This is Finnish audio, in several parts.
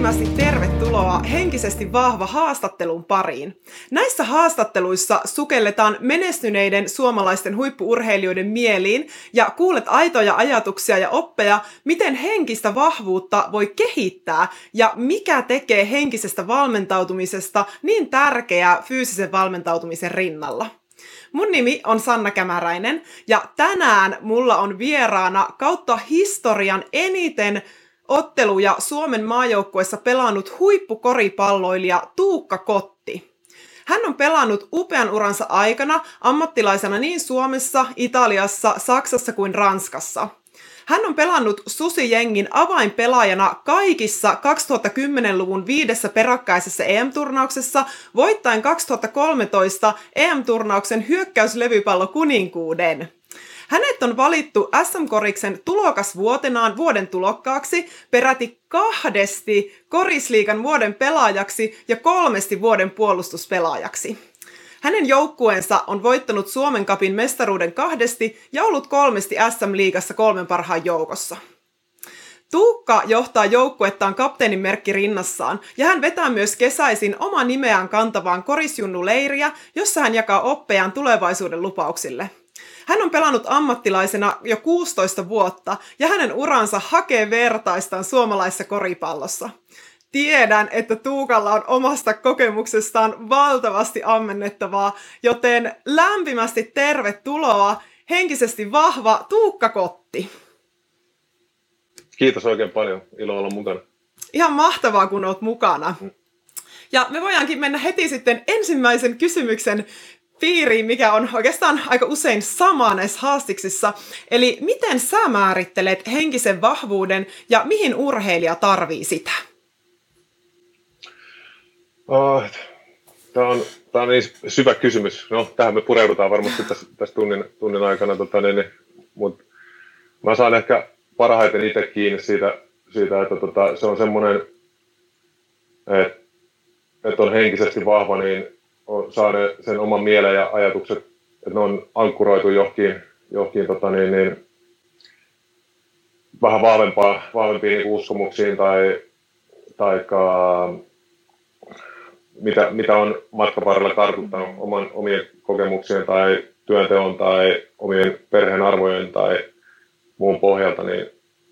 Lämpimästi tervetuloa henkisesti vahva haastattelun pariin. Näissä haastatteluissa sukelletaan menestyneiden suomalaisten huippuurheilijoiden mieliin ja kuulet aitoja ajatuksia ja oppeja, miten henkistä vahvuutta voi kehittää ja mikä tekee henkisestä valmentautumisesta niin tärkeää fyysisen valmentautumisen rinnalla. Mun nimi on Sanna Kämäräinen ja tänään mulla on vieraana kautta historian eniten otteluja Suomen maajoukkuessa pelannut huippukoripalloilija Tuukka Kotti. Hän on pelannut upean uransa aikana ammattilaisena niin Suomessa, Italiassa, Saksassa kuin Ranskassa – hän on pelannut Susi-jengin avainpelaajana kaikissa 2010-luvun viidessä peräkkäisessä EM-turnauksessa, voittaen 2013 EM-turnauksen hyökkäyslevypallo kuninkuuden. Hänet on valittu SM-koriksen tulokasvuotenaan vuoden tulokkaaksi, peräti kahdesti korisliikan vuoden pelaajaksi ja kolmesti vuoden puolustuspelaajaksi. Hänen joukkueensa on voittanut Suomen kapin mestaruuden kahdesti ja ollut kolmesti SM-liigassa kolmen parhaan joukossa. Tuukka johtaa joukkuettaan kapteenin merkki rinnassaan, ja hän vetää myös kesäisin oma nimeään kantavaan korisjunnu-leiriä, jossa hän jakaa oppejaan tulevaisuuden lupauksille. Hän on pelannut ammattilaisena jo 16 vuotta, ja hänen uransa hakee vertaistaan suomalaisessa koripallossa. Tiedän, että Tuukalla on omasta kokemuksestaan valtavasti ammennettavaa, joten lämpimästi tervetuloa henkisesti vahva Tuukka Kotti. Kiitos oikein paljon. Ilo olla mukana. Ihan mahtavaa, kun olet mukana. Mm. Ja me voidaankin mennä heti sitten ensimmäisen kysymyksen piiriin, mikä on oikeastaan aika usein sama näissä haastiksissa. Eli miten sä määrittelet henkisen vahvuuden ja mihin urheilija tarvii sitä? Oh, tämä on, tämä on niin syvä kysymys. No, tähän me pureudutaan varmasti tässä, tässä tunnin, tunnin aikana, tota, niin, niin mutta mä saan ehkä parhaiten itse kiinni siitä, siitä että tota, se on semmoinen, että, että on henkisesti vahva, niin on, saa sen oman mielen ja ajatukset, että ne on ankkuroitu johonkin, johonkin tota, niin, niin, vähän vahvempaa, vahvempiin niin uskomuksiin tai, taika, mitä, mitä on matkan varrella kartuttanut oman, omien kokemuksien tai työnteon tai omien perheen arvojen tai muun pohjalta, niin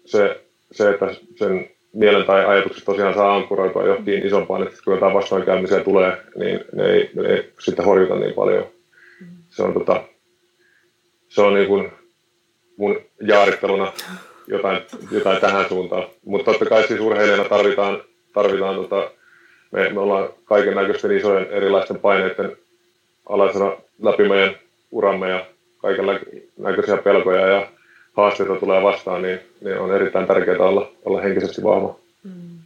se, se että sen mielen tai ajatukset tosiaan saa ankkuroitua johonkin isompaan, että kun jotain vastoinkäymisiä tulee, niin ne ei, ne ei sitten horjuta niin paljon. Se on, tota, se on niin kuin mun jaaritteluna jotain, jotain tähän suuntaan. Mutta totta kai siis urheilijana tarvitaan, tarvitaan tota, me, me ollaan kaiken näköisten isojen erilaisten paineiden alaisena läpi meidän uramme ja kaiken näköisiä pelkoja ja haasteita tulee vastaan, niin, niin on erittäin tärkeää olla, olla henkisesti vahva. Mm.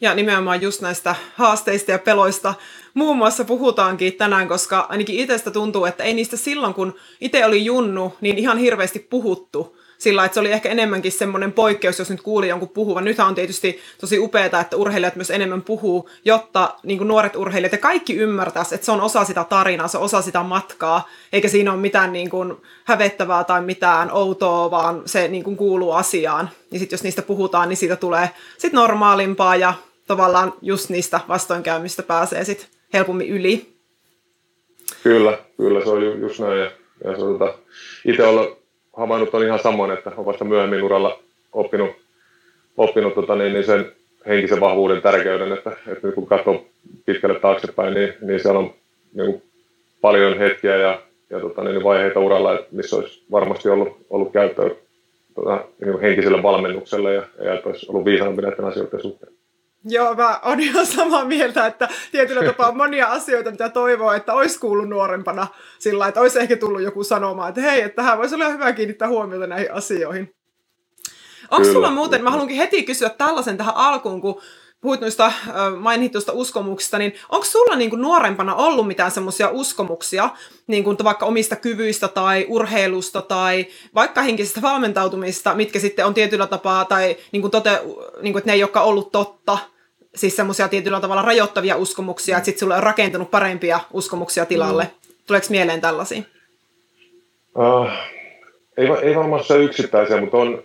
Ja nimenomaan just näistä haasteista ja peloista muun muassa puhutaankin tänään, koska ainakin itsestä tuntuu, että ei niistä silloin, kun itse oli junnu, niin ihan hirveästi puhuttu sillä että se oli ehkä enemmänkin semmoinen poikkeus, jos nyt kuuli jonkun puhuvan. Nythän on tietysti tosi upeaa, että urheilijat myös enemmän puhuu, jotta niin nuoret urheilijat ja kaikki ymmärtäisi, että se on osa sitä tarinaa, se on osa sitä matkaa, eikä siinä ole mitään niin kuin hävettävää tai mitään outoa, vaan se niin kuin kuuluu asiaan. Ja sitten jos niistä puhutaan, niin siitä tulee sit normaalimpaa ja tavallaan just niistä vastoinkäymistä pääsee sitten helpommin yli. Kyllä, kyllä se on just näin. Ja, ja se tota, itse olla havainnut on ihan samoin, että on vasta myöhemmin uralla oppinut, oppinut tota, niin, niin sen henkisen vahvuuden tärkeyden, että, että kun katsoo pitkälle taaksepäin, niin, niin siellä on niin paljon hetkiä ja, ja tota, niin vaiheita uralla, että missä olisi varmasti ollut, ollut käyttöä tota, niin henkiselle valmennukselle ja, ja että olisi ollut viisaampi näiden asioiden suhteen. Joo, mä oon ihan samaa mieltä, että tietyllä tapaa on monia asioita, mitä toivoo, että olisi kuullut nuorempana sillä että olisi ehkä tullut joku sanomaan, että hei, että tähän voisi olla hyvä kiinnittää huomiota näihin asioihin. Onko sulla muuten, mä haluankin heti kysyä tällaisen tähän alkuun, kun puhuit noista mainituista uskomuksista, niin onko sulla niin kuin nuorempana ollut mitään semmoisia uskomuksia, niin kuin vaikka omista kyvyistä tai urheilusta tai vaikka henkisestä valmentautumista, mitkä sitten on tietyllä tapaa, tai niin kuin tote, niin kuin, että ne ei olekaan ollut totta, siis semmoisia tietyllä tavalla rajoittavia uskomuksia, että sitten sulle on rakentunut parempia uskomuksia tilalle. Mm. Tuleeko mieleen tällaisia? Uh, ei, ei varmaan se yksittäisiä, mutta on,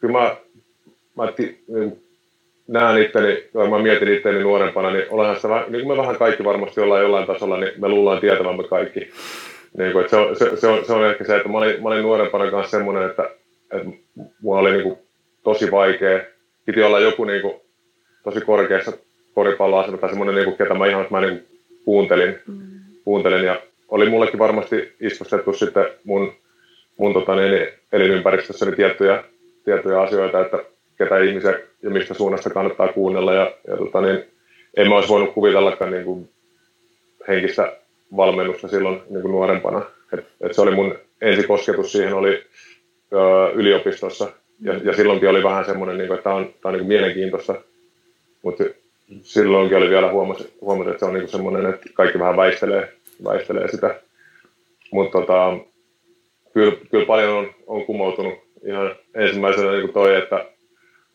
kyllä mä, mä t, niin, näen itteni, kun mä mietin itteni nuorempana, niin olenhan sitä, niin kuin me vähän kaikki varmasti ollaan jollain tasolla, niin me luullaan tietävämme kaikki. Niin kuin, että se, on, se, se, on, se, on ehkä se, että mä olin, mä olin nuorempana kanssa semmoinen, että, että mulla oli niin kuin, tosi vaikea. Piti olla joku niin kuin, tosi korkeassa koripalloasemassa tai semmoinen, niin kuin, ketä mä ihan mä niin kuin, kuuntelin, mm. kuuntelin. Ja oli mullekin varmasti istustettu sitten mun, mun tota, niin, elinympäristössäni tiettyjä, tiettyjä asioita, että ketä ihmisiä ja mistä suunnasta kannattaa kuunnella. Ja, ja tota, niin, en mä olisi voinut kuvitellakaan niin kuin, henkistä valmennusta silloin niin kuin nuorempana. Et, et se oli mun ensikosketus siihen oli ö, yliopistossa. Ja, ja silloinkin oli vähän semmoinen, niin kuin, että tämä on, tää on niin kuin mielenkiintoista. Mutta silloinkin oli vielä huomasi, huomasi että se on niin kuin semmoinen, että kaikki vähän väistelee, väistelee sitä. Mutta tota, kyllä, kyllä, paljon on, on kumoutunut ihan ensimmäisenä niin kuin toi, että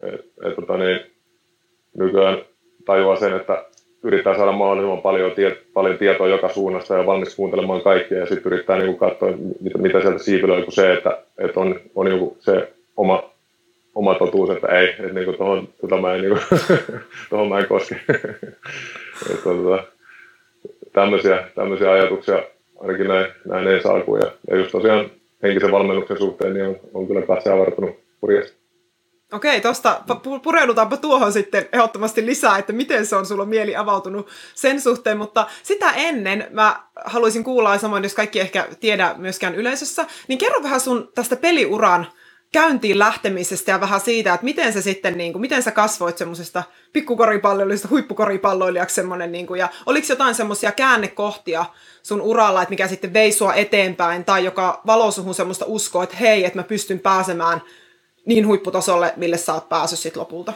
et, et, tota, niin, nykyään tajuaa sen, että yrittää saada mahdollisimman paljon, tie, paljon tietoa joka suunnasta ja valmis kuuntelemaan kaikkia ja sitten yrittää niin kuin katsoa, mitä, mitä sieltä siipilöi, kuin se, että, että on, on niin se oma, oma totuus, että ei, että niin kuin tohon, tota mä en, niin kuin, tohon mä en koske. että, tota, tämmöisiä, tämmöisiä ajatuksia ainakin näin, näin ei saa ja, ja just tosiaan henkisen valmennuksen suhteen niin on, on kyllä katse avartunut purjesta. Okei, tuosta pureudutaanpa tuohon sitten ehdottomasti lisää, että miten se on sulla mieli avautunut sen suhteen, mutta sitä ennen mä haluaisin kuulla, samoin jos kaikki ehkä tiedä myöskään yleisössä, niin kerro vähän sun tästä peliuran käyntiin lähtemisestä ja vähän siitä, että miten se sitten, niin kuin, miten sä kasvoit semmoisesta pikkukoripalloilijasta huippukoripalloilijaksi semmoinen, niin kuin, ja oliko jotain semmoisia käännekohtia sun uralla, että mikä sitten vei sua eteenpäin, tai joka valo suhun semmoista uskoa, että hei, että mä pystyn pääsemään niin huipputasolle, mille sä oot päässyt sitten lopulta.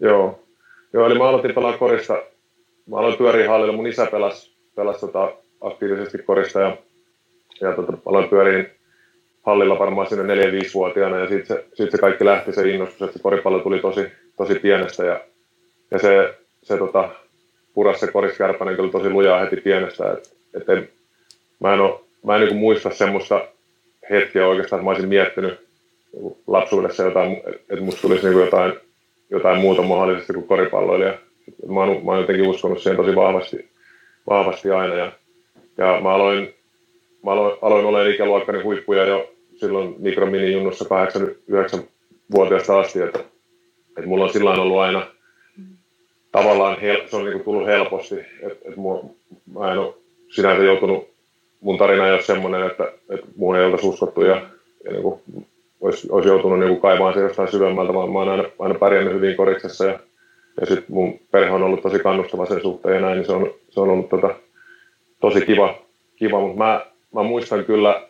Joo. Joo, eli mä aloitin pelaa korista. Mä aloin pyöriä hallilla. Mun isä pelasi, pelasi tota aktiivisesti korista ja, ja tota, aloin pyöriin hallilla varmaan sinne 4-5-vuotiaana ja sitten se, sit se kaikki lähti se innostus, että se koripallo tuli tosi, tosi pienestä ja, ja se, se tota, puras se koriskärpänen kyllä tosi lujaa heti pienestä. Et, et en, mä en, ole, mä en niin muista semmoista hetkeä oikeastaan, että mä olisin miettinyt, lapsuudessa jotain, että musta tulisi niin jotain, jotain muuta mahdollisesti kuin koripalloilija. Mä oon, mä oon jotenkin uskonut siihen tosi vahvasti, vahvasti aina ja, ja mä aloin, mä aloin, aloin olemaan ikäluokkani huippuja jo silloin mikromini-junnussa 8-9-vuotiaasta asti, että, että mulla on sillä ollut aina tavallaan hel, se on niin tullut helposti, että, että mua, mä en ole sinänsä joutunut, mun tarina ei ole semmoinen, että, että muun ei oltaisi uskottu ja, ja niin kuin olisi, olisi joutunut niin kaivaan se jostain syvemmältä, vaan mä oon aina, aina pärjännyt hyvin koriksessa ja, ja sitten mun perhe on ollut tosi kannustava sen suhteen ja näin, niin se on, se on ollut tota, tosi kiva, kiva. mutta mä, mä muistan kyllä,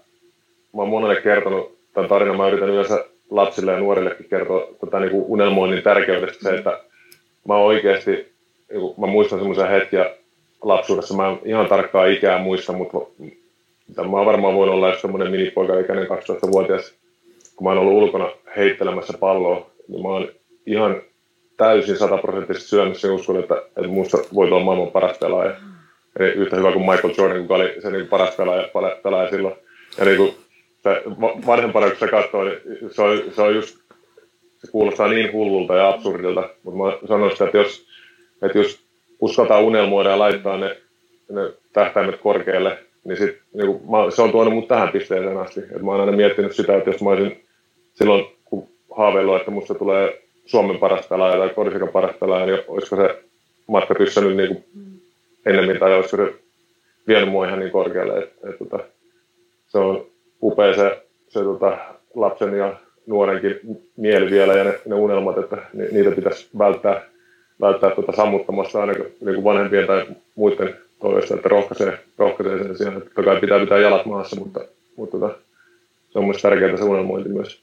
mä oon monelle kertonut tämän tarinan, mä yritän yleensä lapsille ja nuorillekin kertoa tota, niin kuin unelmoinnin tärkeydestä se, että mä oikeasti, niin kuin, mä muistan semmoisia hetkiä lapsuudessa, mä en ihan tarkkaa ikää muista, mutta mä oon varmaan voinut olla semmoinen minipoika-ikäinen 12-vuotias kun mä oon ollut ulkona heittelemässä palloa, niin mä oon ihan täysin sataprosenttisesti syönyt sen uskon, että, että musta voi olla maailman paras pelaaja. Eli yhtä hyvä kuin Michael Jordan, joka oli se niin paras pelaaja, pelaaja silloin. Ja niin kuin vanhempana, kun se katsoo, niin se on, se on just, se kuulostaa niin hullulta ja absurdilta, mutta mä sanoisin, että jos, että jos uskaltaa unelmoida ja laittaa ne, ne tähtäimet korkealle, niin, sit, niin kuin, mä, se on tuonut mut tähän pisteeseen asti. Et mä oon aina miettinyt sitä, että jos mä olisin silloin kun haaveillut, että musta tulee Suomen paras pelaaja tai Korsikan paras pelaaja, niin olisiko se matka tyssännyt niin kuin ennemmin tai olisiko se vienyt mua ihan niin korkealle. Et, et, tota, se on upea se, se tota, lapsen ja nuorenkin mieli vielä ja ne, ne unelmat, että ni, niitä pitäisi välttää, välttää tota sammuttamassa aina niin kuin vanhempien tai muiden toiveista, että rohkaisee, rohkaisee sen sijaan. Totta kai pitää pitää jalat maassa, mutta, mutta tota, se on myös tärkeää se unelmointi myös.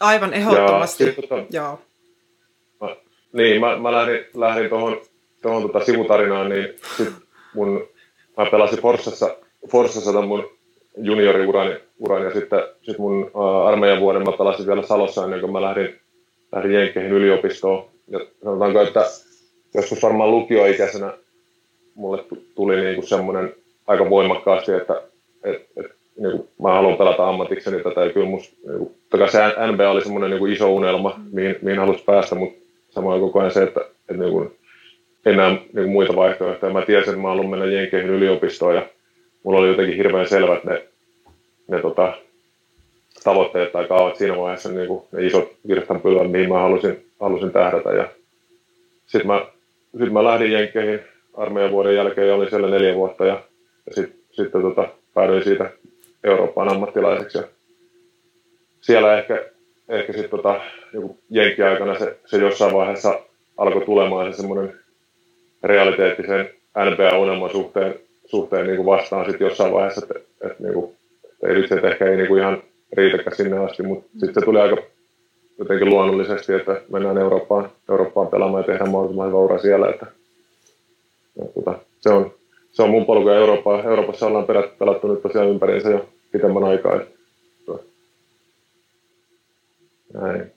Aivan ehdottomasti. Ja, tota, Joo. Mä, niin, mä, mä lähdin, lähdin tuohon tohon tota sivutarinaan, niin sit mun, mä pelasin Forssassa, Forssassa mun junioriurani uran, ja sitten sit mun uh, armeijan vuoden mä pelasin vielä Salossa ennen kuin mä lähdin, lähdin Jenkkeihin yliopistoon. Ja sanotaanko, että joskus varmaan lukioikäisenä mulle tuli niinku semmoinen aika voimakkaasti, että et, et, niin kuin, mä haluan pelata ammatikseni tätä, ja kyllä musta, niin se NBA oli semmoinen niin iso unelma, mihin, mihin halusi päästä, mutta samoin koko ajan se, että, että niin kuin, enää niin kuin muita vaihtoehtoja. Mä tiesin, että mä haluan mennä Jenkeihin yliopistoon, ja mulla oli jotenkin hirveän selvät ne, ne tota, tavoitteet tai kaavat siinä vaiheessa, niin kuin ne isot virstanpylvät, mihin mä halusin, halusin tähdätä. Ja sitten mä, sit mä lähdin Jenkkeihin armeijan vuoden jälkeen ja olin siellä neljä vuotta ja, ja sitten sit, tota, päädyin siitä Euroopan ammattilaiseksi. Ja siellä ehkä, ehkä sitten tota, Jenkki-aikana se, se jossain vaiheessa alkoi tulemaan se semmoinen realiteettisen NBA-unelman suhteen, suhteen niin kuin vastaan sitten jossain vaiheessa, että, että, niin kuin, että että ehkä ei niin kuin ihan riitäkään sinne asti, mutta sitten se tuli aika jotenkin luonnollisesti, että mennään Eurooppaan, Eurooppaan pelaamaan ja tehdään mahdollisimman hyvä ura siellä. Että, ja, tota, se, on, se on mun polku ja Eurooppa, Euroopassa ollaan perät, pelattu nyt tosiaan ympäriinsä jo pitemmän aikaa. Että, näin.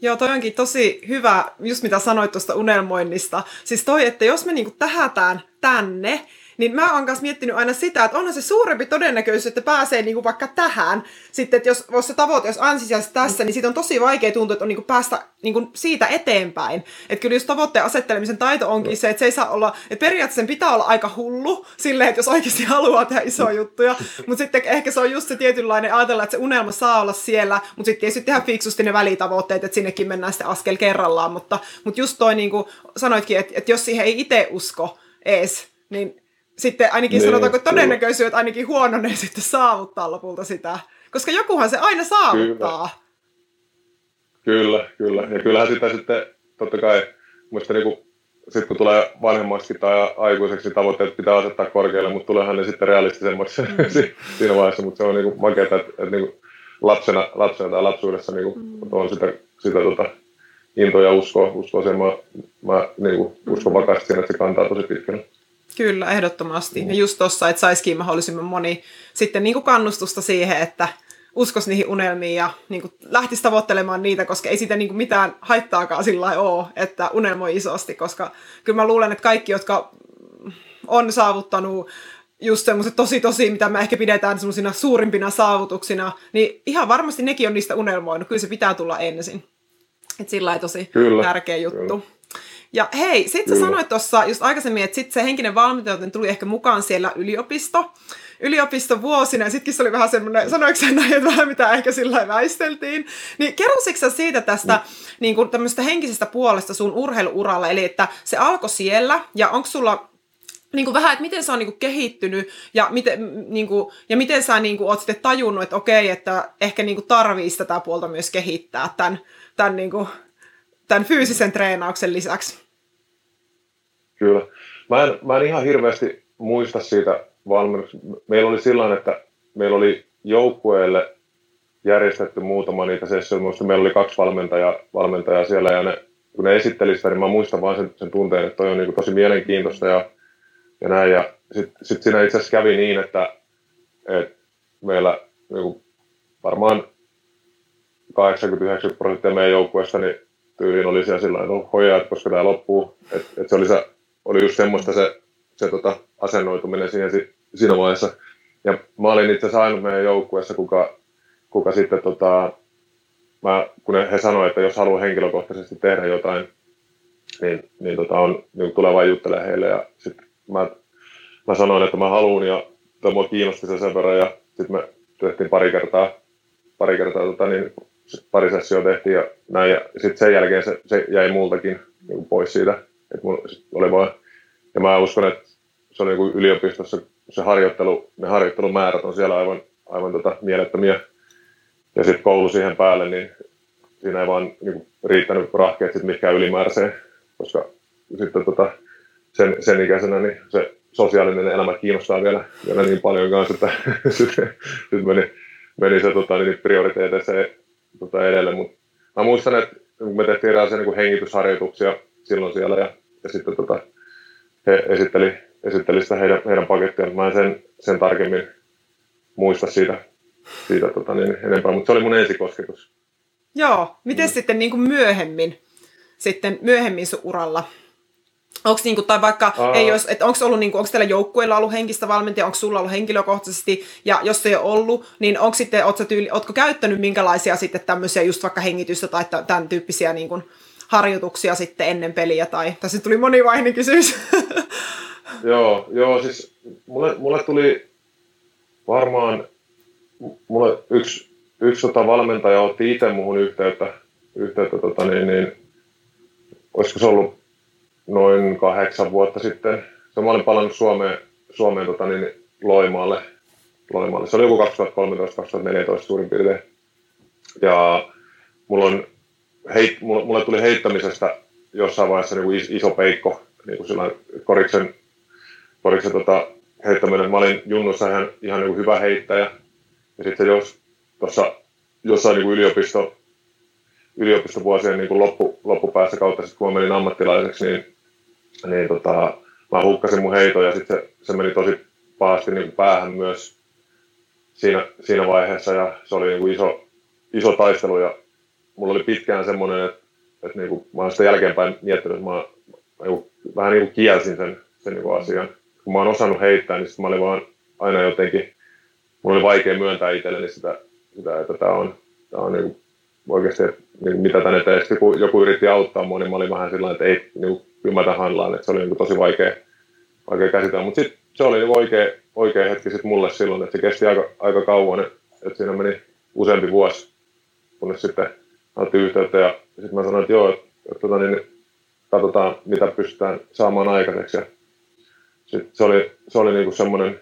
Joo, toi onkin tosi hyvä, just mitä sanoit tuosta unelmoinnista. Siis toi, että jos me niinku tähätään tänne, niin mä oon kanssa miettinyt aina sitä, että onhan se suurempi todennäköisyys, että pääsee niinku vaikka tähän. Sitten, että jos, jos se tavoite olisi ansisijaisesti tässä, niin siitä on tosi vaikea tuntua, että on niinku päästä niinku siitä eteenpäin. Että kyllä just tavoitteen asettelemisen taito onkin se, että se ei saa olla, että periaatteessa sen pitää olla aika hullu silleen, että jos oikeasti haluaa tehdä isoja juttuja. Mutta sitten ehkä se on just se tietynlainen ajatella, että se unelma saa olla siellä, mutta sitten tietysti tehdä fiksusti ne välitavoitteet, että sinnekin mennään sitten askel kerrallaan. Mutta, mutta just toi niin kuin sanoitkin, että, että jos siihen ei itse usko ees, niin sitten ainakin niin, sanotaanko todennäköisyys, ainakin huononee sitten saavuttaa lopulta sitä. Koska jokuhan se aina saavuttaa. Kyllä, kyllä. kyllä. Ja kyllähän sitä sitten, totta kai, muista niin sitten kun tulee vanhemmaksi tai aikuiseksi, niin tavoitteet pitää asettaa korkealle, mutta tuleehan ne sitten realistisemmaksi mm. siinä vaiheessa. Mutta se on niin makeaa, että, että niin lapsena, lapsena tai lapsuudessa niin mm. on sitä, sitä tota, intoa ja uskoa, uskoa sen. Mä, mä niin uskon vakaasti siihen, että se kantaa tosi pitkälle. Kyllä, ehdottomasti. Ja just tuossa, että saisikin mahdollisimman moni sitten niin kuin kannustusta siihen, että uskos niihin unelmiin ja niin kuin lähtisi tavoittelemaan niitä, koska ei siitä niin kuin mitään haittaakaan sillä ole, että unelmoi isosti, koska kyllä mä luulen, että kaikki, jotka on saavuttanut just semmoiset tosi tosi, mitä me ehkä pidetään semmoisina suurimpina saavutuksina, niin ihan varmasti nekin on niistä unelmoinut. Kyllä se pitää tulla ensin. Että sillä tosi kyllä, tärkeä juttu. Kyllä. Ja hei, sit sä sanoit tuossa just aikaisemmin, että sit se henkinen valmentaja tuli ehkä mukaan siellä yliopisto, yliopistovuosina, ja sittenkin se oli vähän semmoinen, sanoiko sä näin, että vähän mitä ehkä sillä väisteltiin. Niin kerrositko siitä tästä mm. niin kuin tämmöisestä henkisestä puolesta sun urheiluuralla, eli että se alkoi siellä, ja onko sulla niin kuin vähän, että miten se on niin kuin kehittynyt ja miten, niin kuin, ja miten sä niin kuin, oot sitten tajunnut, että okei, että ehkä niin kuin tarvii tätä puolta myös kehittää tämän, tämän niin kuin, tämän fyysisen treenauksen lisäksi. Kyllä. Mä en, mä en ihan hirveästi muista siitä valmennuksesta. Meillä oli silloin, että meillä oli joukkueelle järjestetty muutama niitä sessioita. Meillä oli kaksi valmentajaa, valmentajaa siellä ja ne, kun ne esitteli sitä, niin mä muistan vaan sen, sen tunteen, että toi on niin tosi mielenkiintoista ja, ja näin. Ja sitten sit siinä itse asiassa kävi niin, että, että meillä niin varmaan 80-90 prosenttia meidän joukkueesta niin tyyliin oli siellä sillä no hojaa, koska tämä loppuu. Et, et se oli, se, oli just semmoista se, se tota, asennoituminen siinä, siinä vaiheessa. Ja mä olin itse asiassa ainut meidän joukkueessa, kuka, kuka sitten, tota, mä, kun he sanoivat, että jos haluaa henkilökohtaisesti tehdä jotain, niin, niin, tota, on, niin tulee vain juttelemaan heille. Ja sitten mä, mä sanoin, että mä haluan ja mua kiinnosti se sen verran ja sitten me tehtiin pari kertaa, pari kertaa tota, niin, pari sessioa tehtiin ja näin, ja sitten sen jälkeen se, se jäi multakin niin pois siitä, että mulla oli vaan, ja mä uskon, että se oli niin yliopistossa se harjoittelu, ne harjoittelumäärät on siellä aivan, aivan tota mielettömiä, ja sitten koulu siihen päälle, niin siinä ei vaan niin kuin, riittänyt rahkeet sitten mihinkään ylimääräiseen, koska sitten tota, sen, sen ikäisenä niin se sosiaalinen elämä kiinnostaa vielä, vielä niin paljon kanssa, että sitten sit meni, meni se tota, niin prioriteeteissa tota edelle, mutta mä muistan, että kun me tehtiin erilaisia niin hengitysharjoituksia silloin siellä ja, ja sitten tota, he esitteli, esitteli sitä heidän, heidän pakettiaan, mä en sen, sen tarkemmin muista siitä, siitä tota, niin enempää, mutta se oli mun ensikosketus. Joo, miten mm. sitten niin kuin myöhemmin, sitten myöhemmin sun uralla? Onko niinku, tai vaikka Aa. ei olisi, että onko ollut niinku, onko teillä joukkueella ollut henkistä valmentajaa, onko sulla ollut henkilökohtaisesti, ja jos se ei ole ollut, niin onko sitten, ootko, tyyli, ootko käyttänyt minkälaisia sitten tämmöisiä just vaikka hengitystä tai tämän tyyppisiä niinku, harjoituksia sitten ennen peliä, tai tässä tuli monivaiheinen kysymys. joo, joo, siis mulle, mulle tuli varmaan, mulle yksi, yksi tota valmentaja otti itse muuhun yhteyttä, yhteyttä tota niin, niin, olisiko se ollut noin kahdeksan vuotta sitten. Se mä olin palannut Suomeen, Suomeen tota niin, Loimaalle, Loimaalle. Se oli joku 2013-2014 suurin piirtein. Ja mulla on, heit, mulle, mulle tuli heittämisestä jossain vaiheessa niin kuin iso peikko, niin kuin sillä koriksen, koriksen tota, heittäminen. Mä olin junnussa ihan, ihan niin kuin hyvä heittäjä. Ja sitten jos tuossa jossain niin kuin yliopisto, yliopistovuosien niin kuin loppu, loppupäässä kautta, sit, kun mä menin ammattilaiseksi, niin niin tota, mä hukkasin mun heiton ja sitten se, se, meni tosi pahasti niin päähän myös siinä, siinä vaiheessa ja se oli niin kuin iso, iso taistelu ja mulla oli pitkään semmoinen, että, että niin kuin, mä oon sitä jälkeenpäin miettinyt, että mä, niin kuin, vähän niin kuin kielsin sen, sen niin kuin asian. Kun mä oon osannut heittää, niin mä olin vaan aina jotenkin, mulla oli vaikea myöntää itselleni sitä, sitä että tämä on, tää on niin kuin, oikeasti, että niin mitä tänne. Sitten kun joku yritti auttaa mua, niin mä olin vähän sillä että ei, niin kuin, mä handlaan, että se oli niin tosi vaikea, vaikea käsitellä. Mutta sitten se oli niin oikea, oikea hetki sit mulle silloin, että se kesti aika, aika kauan, että, että siinä meni useampi vuosi, kunnes sitten otti yhteyttä ja sitten mä sanoin, että joo, että, että tota, niin, katsotaan mitä pystytään saamaan aikaiseksi. Ja sitten se oli, se oli niin semmoinen,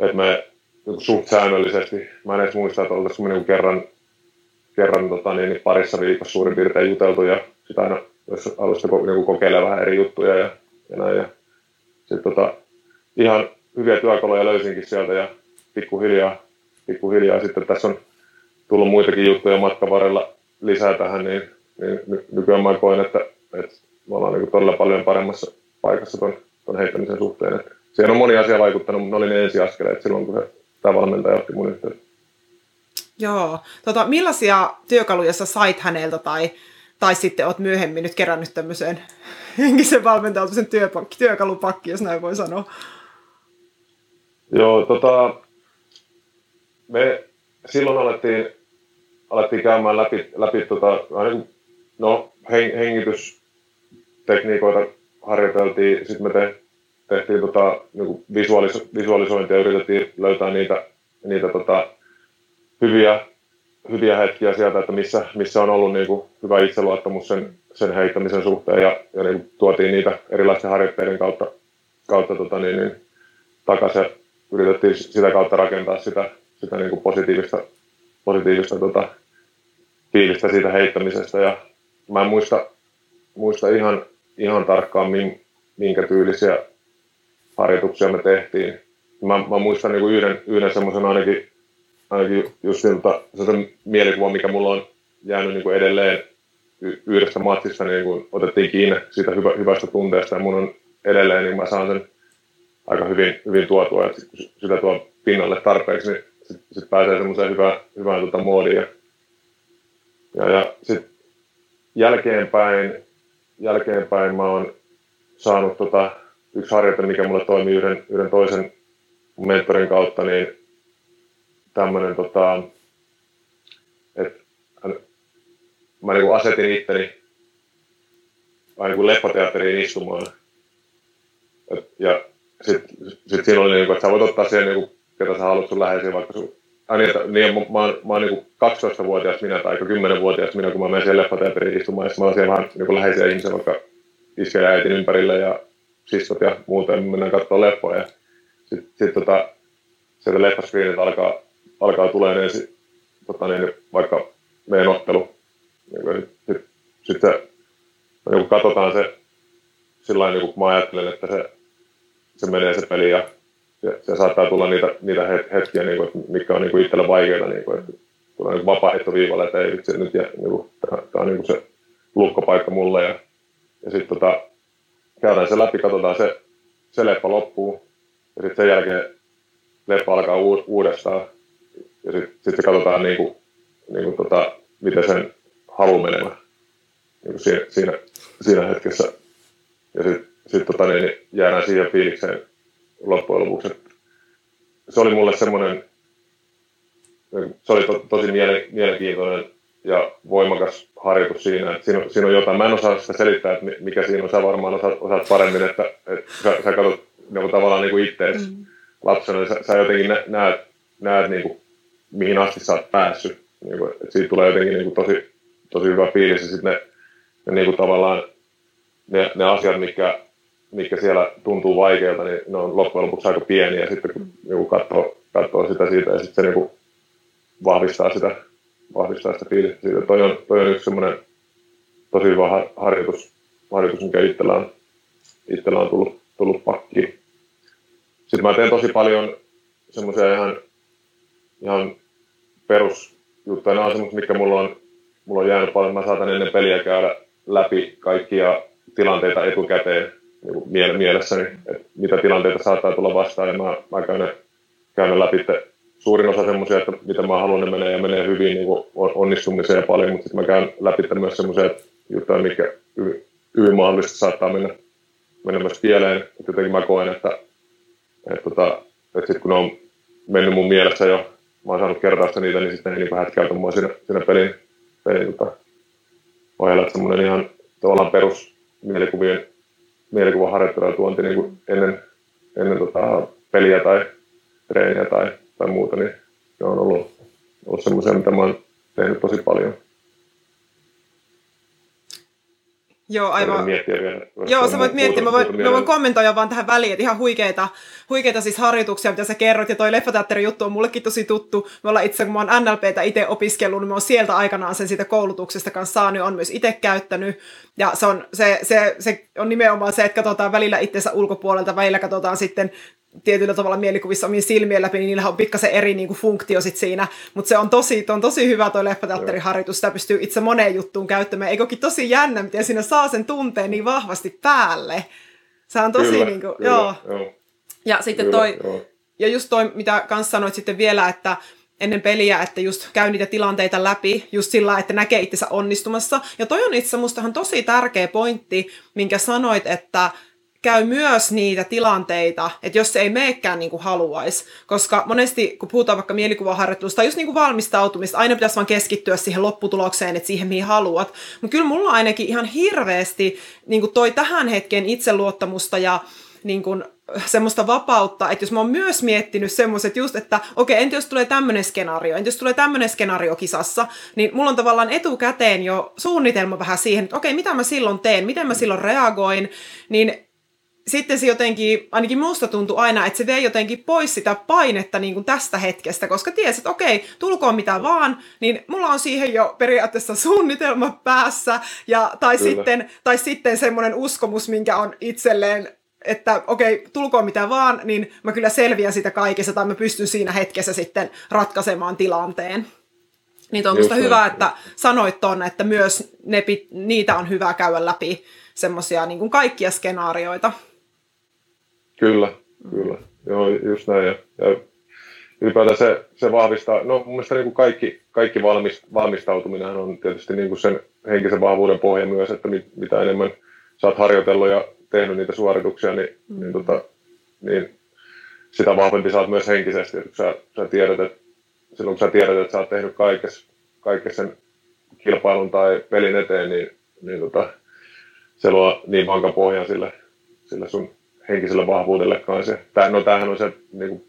että me niin suht säännöllisesti, mä en edes muista, että oltaisiin niin kerran, kerran tota, niin, parissa viikossa suurin piirtein juteltu ja sitä aina jos haluaisi niin kokeilla vähän eri juttuja ja, ja näin. Ja sitten tota, ihan hyviä työkaluja löysinkin sieltä ja pikkuhiljaa, pikkuhiljaa sitten tässä on tullut muitakin juttuja matkan varrella lisää tähän, niin, niin nykyään mä koen, että, että me ollaan niin todella paljon paremmassa paikassa ton, ton heittämisen suhteen. Että siihen on moni asia vaikuttanut, mutta ne oli ne ensiaskeleet silloin, kun se, tämä valmentaja otti mun yhteyttä. Joo. Tota, millaisia työkaluja sä sait häneltä tai tai sitten olet myöhemmin nyt kerännyt tämmöiseen henkisen valmentautumisen työpakki, työkalupakki, jos näin voi sanoa. Joo, tota, me silloin alettiin, alettiin käymään läpi, läpi tota, no, hengitystekniikoita harjoiteltiin, sitten me te, tehtiin tota, niin visualis, visualisointia ja yritettiin löytää niitä, niitä tota, hyviä hyviä hetkiä sieltä, että missä, missä on ollut niin kuin hyvä itseluottamus sen, sen heittämisen suhteen ja, ja niin tuotiin niitä erilaisten harjoitteiden kautta, kautta tota niin, niin, takaisin. Yritettiin sitä kautta rakentaa sitä, sitä niin kuin positiivista, positiivista tota, fiilistä siitä heittämisestä ja mä en muista, muista ihan, ihan tarkkaan, minkä tyylisiä harjoituksia me tehtiin. Mä, mä muistan niin kuin yhden, yhden semmoisen ainakin ainakin just siltä se mielikuva, mikä mulla on jäänyt niin kuin edelleen yhdestä matsista, niin kuin otettiin kiinni siitä hyvä, hyvästä tunteesta ja mun on edelleen, niin mä saan sen aika hyvin, hyvin tuotua, ja sit, kun sitä tuo pinnalle tarpeeksi, niin sitten sit pääsee semmoiseen hyvään, hyvään tota moodiin. Ja, ja, ja sitten jälkeenpäin, jälkeenpäin mä oon saanut tota, yksi harjoite, mikä mulle toimii yhden, yhden toisen mentorin kautta, niin tämmöinen, tota, että mä niin asetin itteni niin kuin leppateatteriin istumaan. Et, ja sitten sit siinä oli, niin kuin, että sä voit ottaa siihen, niin kuin, ketä sä haluat sun läheisiä, vaikka sun Ai niin, että, niin, mä, mä, mä oon niin 12-vuotias minä tai 10-vuotias minä, kun mä menen siihen leffateatteriin istumaan, ja mä oon siellä vähän niin läheisiä ihmisiä, vaikka iskä ja äitin ympärillä ja sistot ja muuta, ja mennään katsomaan leffoja. Ja sitten sit, tota, sieltä leffaskriinit alkaa alkaa tulee ensin tota niin, vaikka meidän ottelu. Niin Sitten sit se, niin katsotaan se sillä niin kun mä ajattelen, että se, se menee se peli ja se, se saattaa tulla niitä, niitä hetkiä, niin kuin, mikä on niin kuin itsellä vaikeita, niin kuin, että tulee niin vapaaehtoviivalle, että ei vitsi nyt, ja, niin kuin, tämä, on niin se lukkopaikka mulle. Ja, ja sitten tota, käydään se läpi, katsotaan se, se leppa loppuu, ja sitten sen jälkeen leppa alkaa uudestaan, ja sitten sit se katsotaan niin kuin, niin kuin tota, miten sen halu menemään niin kuin siinä, siinä, siinä hetkessä. ja sitten sit, tota, niin jäädään siihen fiilikseen loppujen lopuksi. Se oli mulle semmoinen, se oli to, tosi mielenkiintoinen ja voimakas harjoitus siinä, että siinä, siinä on jotain. Mä en osaa sitä selittää, että mikä siinä on. Sä varmaan osaat, osaat paremmin, että, että sä, sä katsot niin tavallaan niin kuin ittees mm. lapsena, niin sä, sä jotenkin näet, näet niin kuin, mihin asti sä oot päässyt. Niin kuin, että siitä tulee jotenkin niin kuin tosi, tosi hyvä fiilis. Ja sitten ne, ne niin kuin tavallaan ne, ne asiat, mitkä, mitkä siellä tuntuu vaikeilta, niin ne on loppujen lopuksi aika pieniä. Sitten kun niin katsoo, katsoo sitä siitä ja sitten se niin kuin vahvistaa sitä vahvistaa sitä fiilistä siitä. Toi on, toi on yksi semmoinen tosi hyvä harjoitus, harjoitus mikä itsellä on, itsellä on tullut, tullut pakkiin. Sitten mä teen tosi paljon semmoisia ihan, ihan perusjuttuja. Nämä on semmoisia, mitkä mulla on, mulla on jäänyt paljon. Mä saatan ennen peliä käydä läpi kaikkia tilanteita etukäteen niin mielessäni, että mitä tilanteita saattaa tulla vastaan. Ja mä, mä käyn, käyn läpi suurin osa semmoisia, että mitä mä haluan, ne menee ja menee hyvin niin kuin onnistumiseen paljon, mutta sitten mä käyn läpi myös semmoisia juttuja, mikä hyvin, mahdollisesti saattaa mennä, mennä myös pieleen. Että jotenkin mä koen, että, että, tota, että, että sitten kun ne on mennyt mun mielessä jo, mä oon saanut kertaa niitä, niin sitten ne niin hätkäytä mua siinä, siinä pelin, pelin tota, ohjalla. Että semmoinen ihan tavallaan perus mielikuvien, mielikuvan harjoittelu ja tuonti niin ennen, ennen tota, peliä tai treeniä tai tai muuta, niin ne on ollut, ollut semmoisia, mitä mä oon tehnyt tosi paljon. Joo, aivan. Miettiä vielä, Joo, sä voit miettiä. Mä voin, mä voin kommentoida vaan tähän väliin, että ihan huikeita, huikeita siis harjoituksia, mitä sä kerrot. Ja toi leffateatterin juttu on mullekin tosi tuttu. Me ollaan itse, kun mä oon NLPtä itse opiskellut, niin mä oon sieltä aikanaan sen siitä koulutuksesta kanssa saanut, on myös itse käyttänyt. Ja se on, se, se, se on nimenomaan se, että katsotaan välillä itsensä ulkopuolelta, välillä katsotaan sitten tietyllä tavalla mielikuvissa omien silmien läpi, niin niillä on pikkasen eri niin kuin, funktio sit siinä, mutta se on tosi, on tosi hyvä tuo leffateatteriharjoitus, sitä pystyy itse moneen juttuun käyttämään, eikökin tosi jännä, miten siinä saa sen tunteen niin vahvasti päälle. Se on tosi, kyllä, niin kuin, kyllä, joo. joo. Ja sitten kyllä, toi, joo. ja just toi, mitä kanssa sanoit sitten vielä, että ennen peliä, että just käy niitä tilanteita läpi just sillä, että näkee itsensä onnistumassa. Ja toi on itse mustahan tosi tärkeä pointti, minkä sanoit, että käy myös niitä tilanteita, että jos se ei meekään niin kuin haluaisi. Koska monesti, kun puhutaan vaikka mielikuvaharjoittelusta, just niin kuin valmistautumista, aina pitäisi vaan keskittyä siihen lopputulokseen, että siihen mihin haluat. Mutta kyllä mulla ainakin ihan hirveästi niin kuin toi tähän hetken itseluottamusta ja niin kuin, semmoista vapautta, että jos mä oon myös miettinyt semmoiset just, että okei, okay, entä jos tulee tämmöinen skenaario, entä jos tulee tämmöinen skenaario kisassa, niin mulla on tavallaan etukäteen jo suunnitelma vähän siihen, että okei, okay, mitä mä silloin teen, miten mä silloin reagoin, niin sitten se jotenkin, ainakin musta tuntui aina, että se vei jotenkin pois sitä painetta niin kuin tästä hetkestä, koska tiesi, että okei, tulkoon mitä vaan, niin mulla on siihen jo periaatteessa suunnitelma päässä, ja, tai, sitten, tai sitten semmoinen uskomus, minkä on itselleen että okei, tulkoon mitä vaan, niin mä kyllä selviän sitä kaikessa, tai mä pystyn siinä hetkessä sitten ratkaisemaan tilanteen. Niin on musta hyvä, että sanoit ton, että myös ne, niitä on hyvä käydä läpi semmoisia niin kaikkia skenaarioita. Kyllä, kyllä. Joo, just näin. Ja, ja ylipäätään se, se vahvistaa, no mun mielestä niin kuin kaikki, kaikki valmis, valmistautuminen on tietysti niin kuin sen henkisen vahvuuden pohja myös, että mit, mitä enemmän sä oot harjoitellut ja tehnyt niitä suorituksia, niin, mm. niin, tota, niin sitä vahvempi sä oot myös henkisesti. Että sä, sä tiedät, että silloin kun sä tiedät, että sä oot tehnyt kaikessa, kaikessa sen kilpailun tai pelin eteen, niin, niin tota, se luo niin vankan pohjan sille, sille sun henkisellä vahvuudelle kanssa. Tää, no tämähän on se, niin kuin,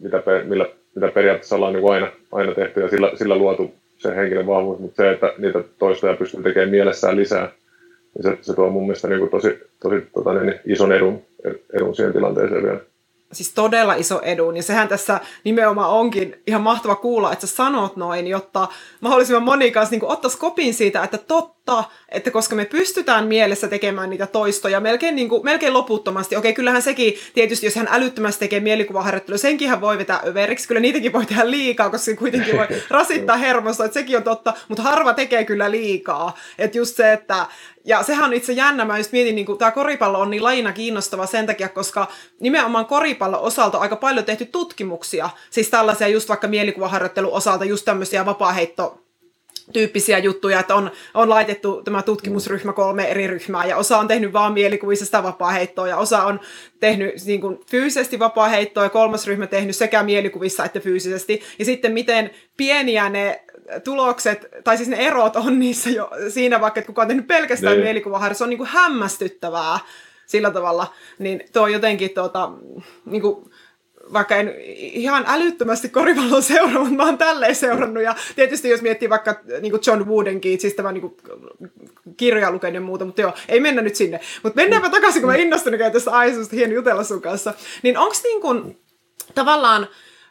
mitä, millä, mitä periaatteessa ollaan niin aina, aina tehty ja sillä, sillä luotu se henkinen vahvuus, mutta se, että niitä toistoja pystyy tekemään mielessään lisää, niin se, se tuo mun mielestä niin kuin tosi, tosi tota, niin ison edun, edun siihen tilanteeseen vielä siis todella iso edun. Ja sehän tässä nimenomaan onkin ihan mahtava kuulla, että sä sanot noin, jotta mahdollisimman moni kanssa niin ottaisi kopin siitä, että totta, että koska me pystytään mielessä tekemään niitä toistoja melkein, niin kuin, melkein loputtomasti. Okei, kyllähän sekin, tietysti jos hän älyttömästi tekee mielikuvaharjoittelua, senkin hän voi vetää överiksi. Kyllä niitäkin voi tehdä liikaa, koska se kuitenkin voi rasittaa hermosta, että sekin on totta, mutta harva tekee kyllä liikaa. Että just se, että ja sehän on itse jännä, mä just mietin, niin tämä koripallo on niin lajina kiinnostava sen takia, koska nimenomaan koripallon osalta on aika paljon tehty tutkimuksia, siis tällaisia just vaikka mielikuvaharjoittelun osalta, just tämmöisiä vapaaheitto tyyppisiä juttuja, että on, on laitettu tämä tutkimusryhmä kolme eri ryhmää, ja osa on tehnyt vaan mielikuvissa sitä vapaa-heittoa, ja osa on tehnyt niin kuin, fyysisesti vapaa-heittoa, ja kolmas ryhmä tehnyt sekä mielikuvissa että fyysisesti, ja sitten miten pieniä ne tulokset, tai siis ne erot on niissä jo siinä vaikka, että kuka on tehnyt pelkästään niin. mielikuvaharjoitus, se on niin kuin hämmästyttävää sillä tavalla, niin tuo jotenkin tuota, niin kuin, vaikka en ihan älyttömästi koripallon seuraa, mutta mä oon tälleen seurannut. Ja tietysti jos miettii vaikka niin John Woodenkin, siis tämä niin kirja lukenut ja muuta, mutta joo, ei mennä nyt sinne. Mutta mennäänpä takaisin, kun mä innostunut käyn tästä aiheesta hieno jutella sun kanssa. Niin onko niin kuin, tavallaan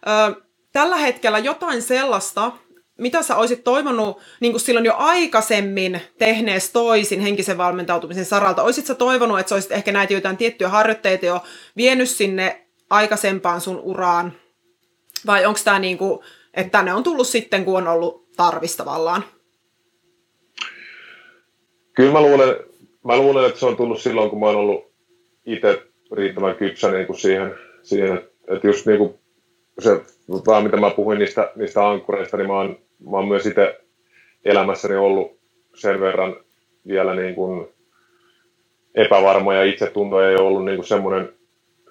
ö, tällä hetkellä jotain sellaista, mitä sä olisit toivonut niin kuin silloin jo aikaisemmin tehnees toisin henkisen valmentautumisen saralta? Olisit sä toivonut, että sä olisit ehkä näitä jotain tiettyjä harjoitteita jo vienyt sinne aikaisempaan sun uraan? Vai onko tämä niin kuin, että ne on tullut sitten, kun on ollut tarvis tavallaan? Kyllä mä luulen, mä luulen, että se on tullut silloin, kun mä oon ollut itse riittävän kypsä niin kuin siihen, siihen että, just niin kuin se, vaan mitä mä puhuin niistä, niistä ankkureista, niin mä oon, mä oon myös itse elämässäni ollut sen verran vielä niin kuin epävarma ja itsetunto ei ollut niin kuin semmoinen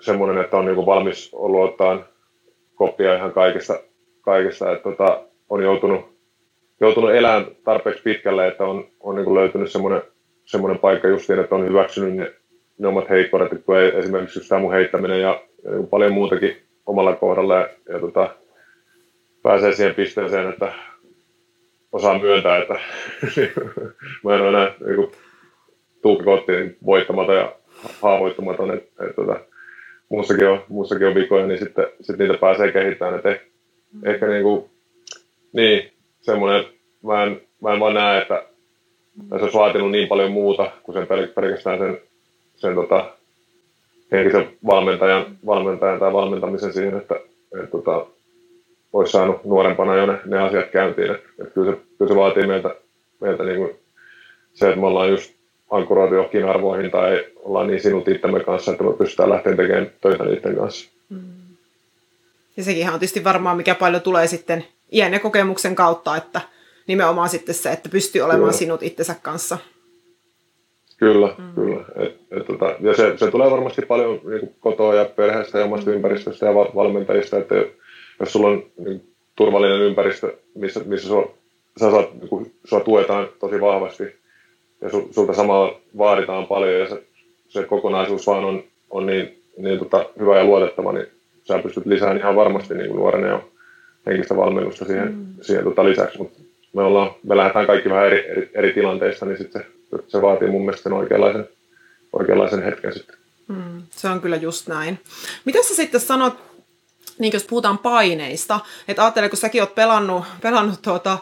semmoinen, että on niinku valmis ollut ottaa koppia ihan kaikesta, kaikesta. Että tota, on joutunut, joutunut elämään tarpeeksi pitkälle, että on, on niinku löytynyt semmoinen, semmoinen paikka justiin, että on hyväksynyt ne, ne omat heikkoudet, ei, esimerkiksi just tämä mun heittäminen ja, ja niin paljon muutakin omalla kohdalla ja, ja tota, pääsee siihen pisteeseen, että osaa myöntää, että mä en ole enää niin tulkakottiin voittamaton ja haavoittumaton, että, että, että muussakin on, muussakin on vikoja, niin sitten sit niitä pääsee kehittämään. Et ehkä, mm. ehkä niin kuin, niin, semmoinen, mä en, mä en vaan näe, että se olisi vaatinut niin paljon muuta kuin sen pelkästään sen, sen tota, henkisen valmentajan, valmentajan tai valmentamisen siihen, että et, tota, olisi saanut nuorempana jo ne, ne asiat käyntiin. Et, et kyllä, se, kyllä se vaatii meiltä, meiltä niin kuin se, että me ollaan just ankkuroitu johonkin arvoihin tai ollaan niin sinut itsemme kanssa, että me pystytään lähteä tekemään töitä niiden kanssa. Mm. Ja sekin on tietysti varmaan, mikä paljon tulee sitten iän ja kokemuksen kautta, että nimenomaan sitten se, että pystyy olemaan kyllä. sinut itsensä kanssa. Kyllä, mm. kyllä. Et, et, tota, ja se, se tulee varmasti paljon niin kotoa ja perheestä ja omasta mm. ympäristöstä ja valmentajista, että jos sulla on niin, turvallinen ympäristö, missä, missä sua, sä saat, niin, sua tuetaan tosi vahvasti, ja su, sulta samalla vaaditaan paljon ja se, se kokonaisuus vaan on, on niin, niin tota, hyvä ja luotettava, niin sä pystyt lisäämään ihan varmasti niin kuin nuorena jo henkistä valmennusta siihen, mm. siihen tota lisäksi, mutta me, ollaan, me lähdetään kaikki vähän eri, eri, eri tilanteissa, niin sitten se, se vaatii mun mielestä sen oikeanlaisen, oikeanlaisen hetken sitten. Mm, se on kyllä just näin. Mitä sä sitten sanot, niin jos puhutaan paineista, että ajattele, kun säkin oot pelannut, pelannut tuota,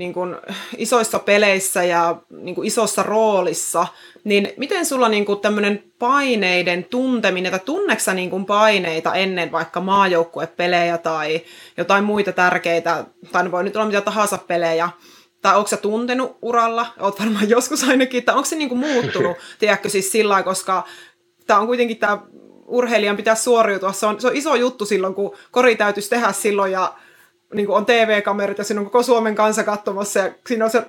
niin kuin isoissa peleissä ja niin kuin isossa roolissa, niin miten sulla niin kuin tämmöinen paineiden tunteminen, tai tunneksä niin kuin paineita ennen vaikka maajoukkuepelejä tai jotain muita tärkeitä, tai voi nyt olla mitä tahansa pelejä, tai onko sä tuntenut uralla, oot varmaan joskus ainakin, tai onko se niin kuin muuttunut, tiedätkö siis sillä koska tämä on kuitenkin tämä urheilijan pitää suoriutua, se on, se on iso juttu silloin, kun kori täytyisi tehdä silloin, ja niin kuin on TV-kamerat ja siinä on koko Suomen kansa katsomassa ja siinä on se,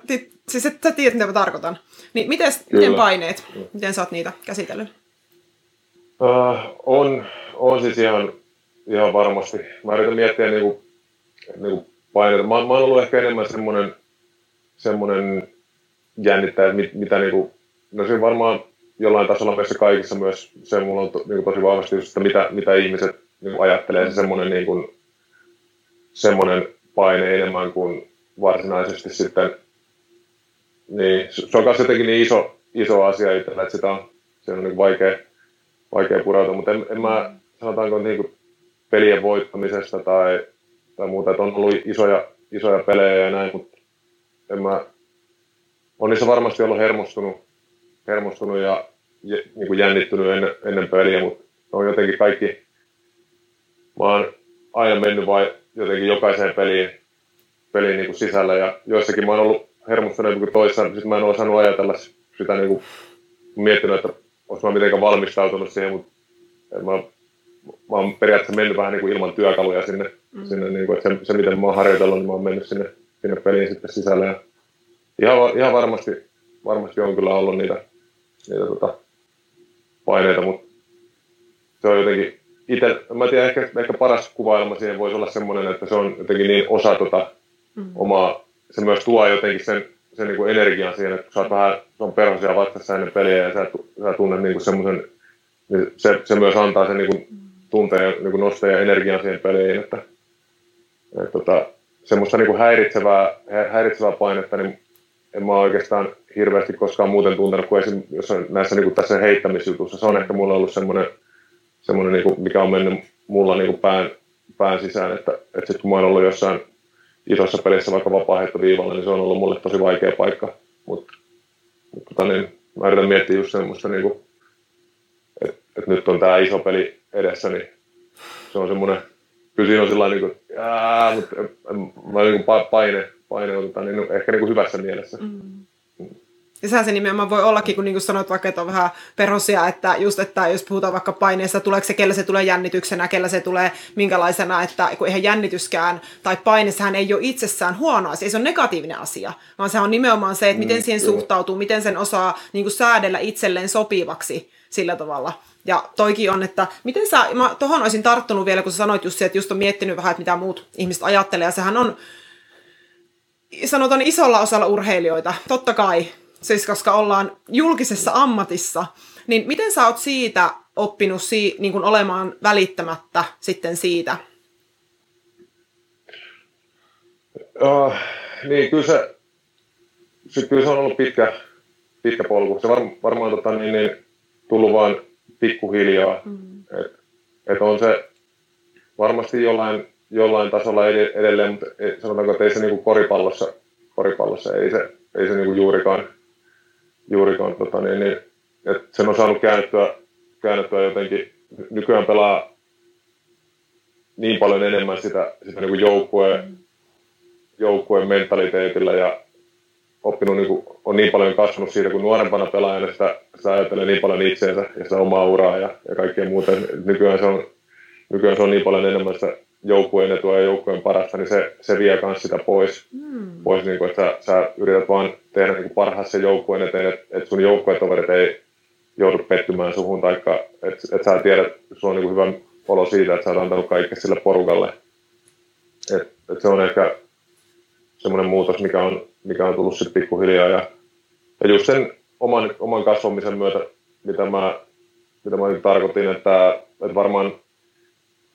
siis et, sä tiedät, mitä mä tarkoitan. Niin mites, miten paineet, miten sä oot niitä käsitellyt? Uh, on, on siis ihan, ihan varmasti. Mä yritän miettiä niin kuin, niin kuin paineita. Mä, mä oon ollut ehkä enemmän semmoinen, semmoinen jännittäjä, mit, mitä niin kuin, no se varmaan jollain tasolla meissä kaikissa myös se mulla on to, niin kuin tosi vahvasti just, että mitä, mitä ihmiset niin kuin ajattelee, se semmoinen niin kuin, semmoinen paine enemmän kuin varsinaisesti sitten, niin se on myös jotenkin niin iso, iso asia itsellä, että sitä on, se on niin vaikea, vaikea pureutua, mutta en, en mä sanotaanko niin kuin pelien voittamisesta tai, tai muuta, että on ollut isoja, isoja pelejä ja näin, mutta en mä, on niissä varmasti ollut hermostunut, hermostunut ja niin kuin jännittynyt ennen, ennen peliä, mutta on jotenkin kaikki, mä oon aina mennyt vai jotenkin jokaiseen peliin, peliin niin kuin sisällä. Ja joissakin mä oon ollut hermostunut kuin toissa, siis mä en ole osannut ajatella sitä niin kuin, miettinyt, että olisi mä mitenkään valmistautunut siihen, mutta mä, mä oon periaatteessa mennyt vähän niin kuin ilman työkaluja sinne, mm. sinne niin kuin, että se, se, miten mä oon harjoitellut, niin mä oon mennyt sinne, sinne peliin sitten sisällä. Ja ihan, ihan varmasti, varmasti on kyllä ollut niitä, niitä tota, paineita, mutta se on jotenkin itse, mä tiedän, ehkä, ehkä paras kuvailma siihen voisi olla semmoinen, että se on jotenkin niin osa tota mm. omaa, se myös tuo jotenkin sen, sen niin kuin energian siihen, että kun sä oot vähän, se on perhosia vastassa ennen peliä ja sä, sä tunnet niin kuin semmoisen, niin se, se, myös antaa sen niin kuin tunteen, niin kuin nostaa ja energian siihen peliin, että, että tota, semmoista niin kuin häiritsevää, häiritsevää painetta, niin en mä oikeastaan hirveästi koskaan muuten tuntenut kuin esim. Jos näissä niin kuin tässä heittämisjutussa. Se on ehkä mulla ollut semmoinen, semmoinen niin kuin, mikä on mennyt mulla niin kuin pään, pään sisään, että, että sitten kun mä oon ollut jossain isossa pelissä vaikka vapaa-heittoviivalla, niin se on ollut mulle tosi vaikea paikka. Mutta mut, tota, niin, mä yritän miettiä just semmoista, niin kuin, että, että nyt on tämä iso peli edessä, niin se on semmoinen, kyllä siinä on sillä niin kuin, jää, mutta mä niin kuin paine, paine otetaan niin ehkä niin kuin hyvässä mielessä. Mm. Ja sehän se nimenomaan voi ollakin, kun niin kuin sanoit vaikka, että on vähän perosia, että just, että jos puhutaan vaikka paineesta, tuleeko se, kellä se tulee jännityksenä, kellä se tulee minkälaisena, että kun eihän jännityskään tai paine, sehän ei ole itsessään huono asia, ei se on negatiivinen asia, vaan se on nimenomaan se, että miten mm, siihen suhtautuu, miten sen osaa niin kuin säädellä itselleen sopivaksi sillä tavalla. Ja toikin on, että miten sä, mä tohon olisin tarttunut vielä, kun sä sanoit just se, että just on miettinyt vähän, että mitä muut ihmiset ajattelee, ja sehän on, sanotaan isolla osalla urheilijoita, totta kai, siis koska ollaan julkisessa ammatissa, niin miten sä oot siitä oppinut si- niin kuin olemaan välittämättä sitten siitä? Uh, niin, kyllä se, se, kyllä se on ollut pitkä, pitkä polku. Se var, varmaan tota, niin, niin, tullut vaan pikkuhiljaa. Mm. Et, et on se varmasti jollain, jollain tasolla edelleen, mutta sanotaanko, että ei se niin kuin koripallossa, koripallossa ei se, ei se niin kuin juurikaan juurikaan, tota, niin, niin, että sen on saanut käännettyä, käännettyä jotenkin. Nykyään pelaa niin paljon enemmän sitä, sitä niin joukkueen, joukkueen mentaliteetillä ja oppinut, niin kuin, on niin paljon kasvanut siitä, kun nuorempana pelaajana sitä, sitä ajattelee niin paljon itseensä ja sitä omaa uraa ja, ja kaikkea muuta. Nykyään se, on, nykyään se on niin paljon enemmän sitä joukkueen etua ja joukkueen parasta, niin se, se vie myös sitä pois. Mm. pois niin kuin, että sä, sä yrität vaan tehdä niin parhaassa joukkueen eteen, että, että sun joukkuetoverit ei joudu pettymään suhun, tai että, että sä tiedät, että sulla on niin hyvä olo siitä, että sä oot antanut kaikkea sille porukalle. Et, et se on ehkä semmoinen muutos, mikä on, mikä on tullut sitten pikkuhiljaa. Ja, ja just sen oman, oman kasvamisen myötä, mitä mä, mitä mä tarkoitin, että, että varmaan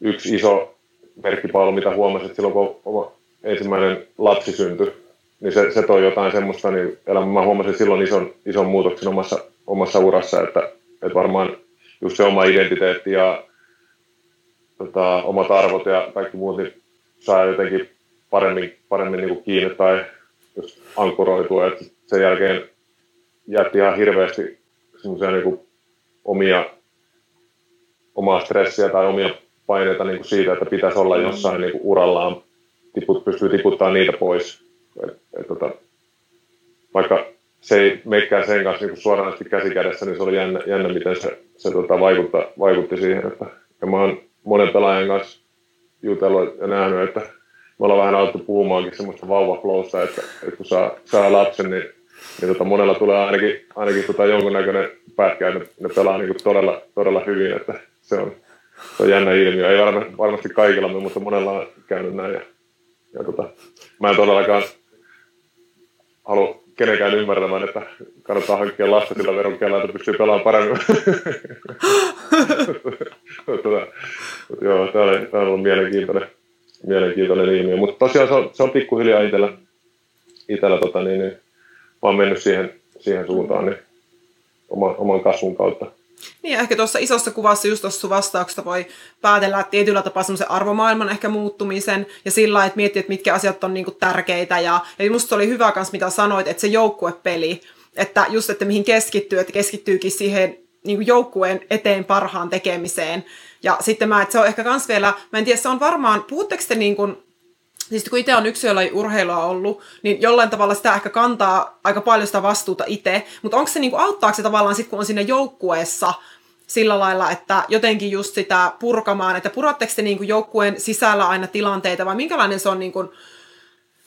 yksi iso merkkipaalu, mitä huomasin, että silloin kun oma ensimmäinen lapsi syntyi, niin se, se toi jotain semmoista, niin elämä, mä huomasin silloin ison, ison muutoksen omassa, omassa urassa, että, että varmaan just se oma identiteetti ja tota, omat arvot ja kaikki muut, niin saa jotenkin paremmin, paremmin niin kuin kiinni tai jos ankkuroitua, että sen jälkeen jätti ihan hirveästi semmoisia niin omia, omaa stressiä tai omia paineita niin kuin siitä, että pitäisi olla jossain niin kuin urallaan, tiput, pystyy tiputtamaan niitä pois. Et, et, tota, vaikka se ei meikkää sen kanssa niin suoranaisesti käsikädessä, niin se oli jännä, jännä miten se, se tota, vaikutta, vaikutti siihen. Että, ja mä oon monen pelaajan kanssa jutellut ja nähnyt, että me ollaan vähän alettu puhumaankin semmoista vauvaflowsta, että, että kun saa, saa lapsen, niin, niin tota, monella tulee ainakin, ainakin tota jonkunnäköinen pätkä, että ne, ne pelaa niin todella, todella hyvin, että se on, se on jännä ilmiö. Ei varmasti, varmasti kaikilla, mutta monella on käynyt näin. Ja, ja tota, mä en todellakaan halua kenenkään ymmärtämään, että kannattaa hankkia lasta sillä veronkella, että pystyy pelaamaan paremmin. tota, joo, tämä tämä on ollut mielenkiintoinen, mielenkiintoinen ilmiö. Mutta tosiaan se on, se on pikkuhiljaa itsellä, itsellä tota, niin, niin, mä mennyt siihen, siihen suuntaan niin, oman, oman kasvun kautta. Niin, ehkä tuossa isossa kuvassa just tuossa vastauksesta voi päätellä että tietyllä tapaa semmoisen arvomaailman ehkä muuttumisen ja sillä että miettiä, että mitkä asiat on niinku tärkeitä. Ja, ja musta oli hyvä kans, mitä sanoit, että se joukkuepeli, että just, että mihin keskittyy, että keskittyykin siihen niinku joukkueen eteen parhaan tekemiseen. Ja sitten mä, että se on ehkä kans vielä, mä en tiedä, se on varmaan, puhutteko te niin kuin Siis kun itse on yksilöllä urheilua ollut, niin jollain tavalla sitä ehkä kantaa aika paljon sitä vastuuta itse, mutta onko se, niin kuin, auttaako se tavallaan sitten, kun on siinä joukkueessa sillä lailla, että jotenkin just sitä purkamaan, että puratteko te niin kuin joukkueen sisällä aina tilanteita vai minkälainen se on niin kuin,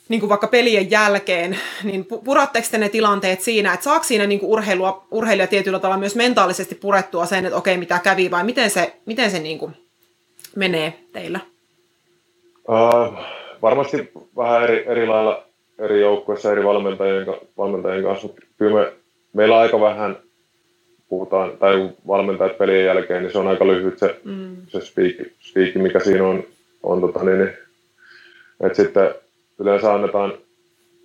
niin kuin vaikka pelien jälkeen, niin puratteko te ne tilanteet siinä, että saako siinä niin kuin urheilua, urheilija tietyllä tavalla myös mentaalisesti purettua sen, että okei, mitä kävi, vai miten se, miten se niin kuin menee teillä? Uh, varmasti vähän eri, eri lailla eri joukkueissa eri valmentajien, valmentajien kanssa. Kyllä me, meillä on aika vähän puhutaan, tai valmentajat pelien jälkeen, niin se on aika lyhyt se, mm. se speak, speak, mikä siinä on. on tota, niin, niin, että sitten yleensä annetaan,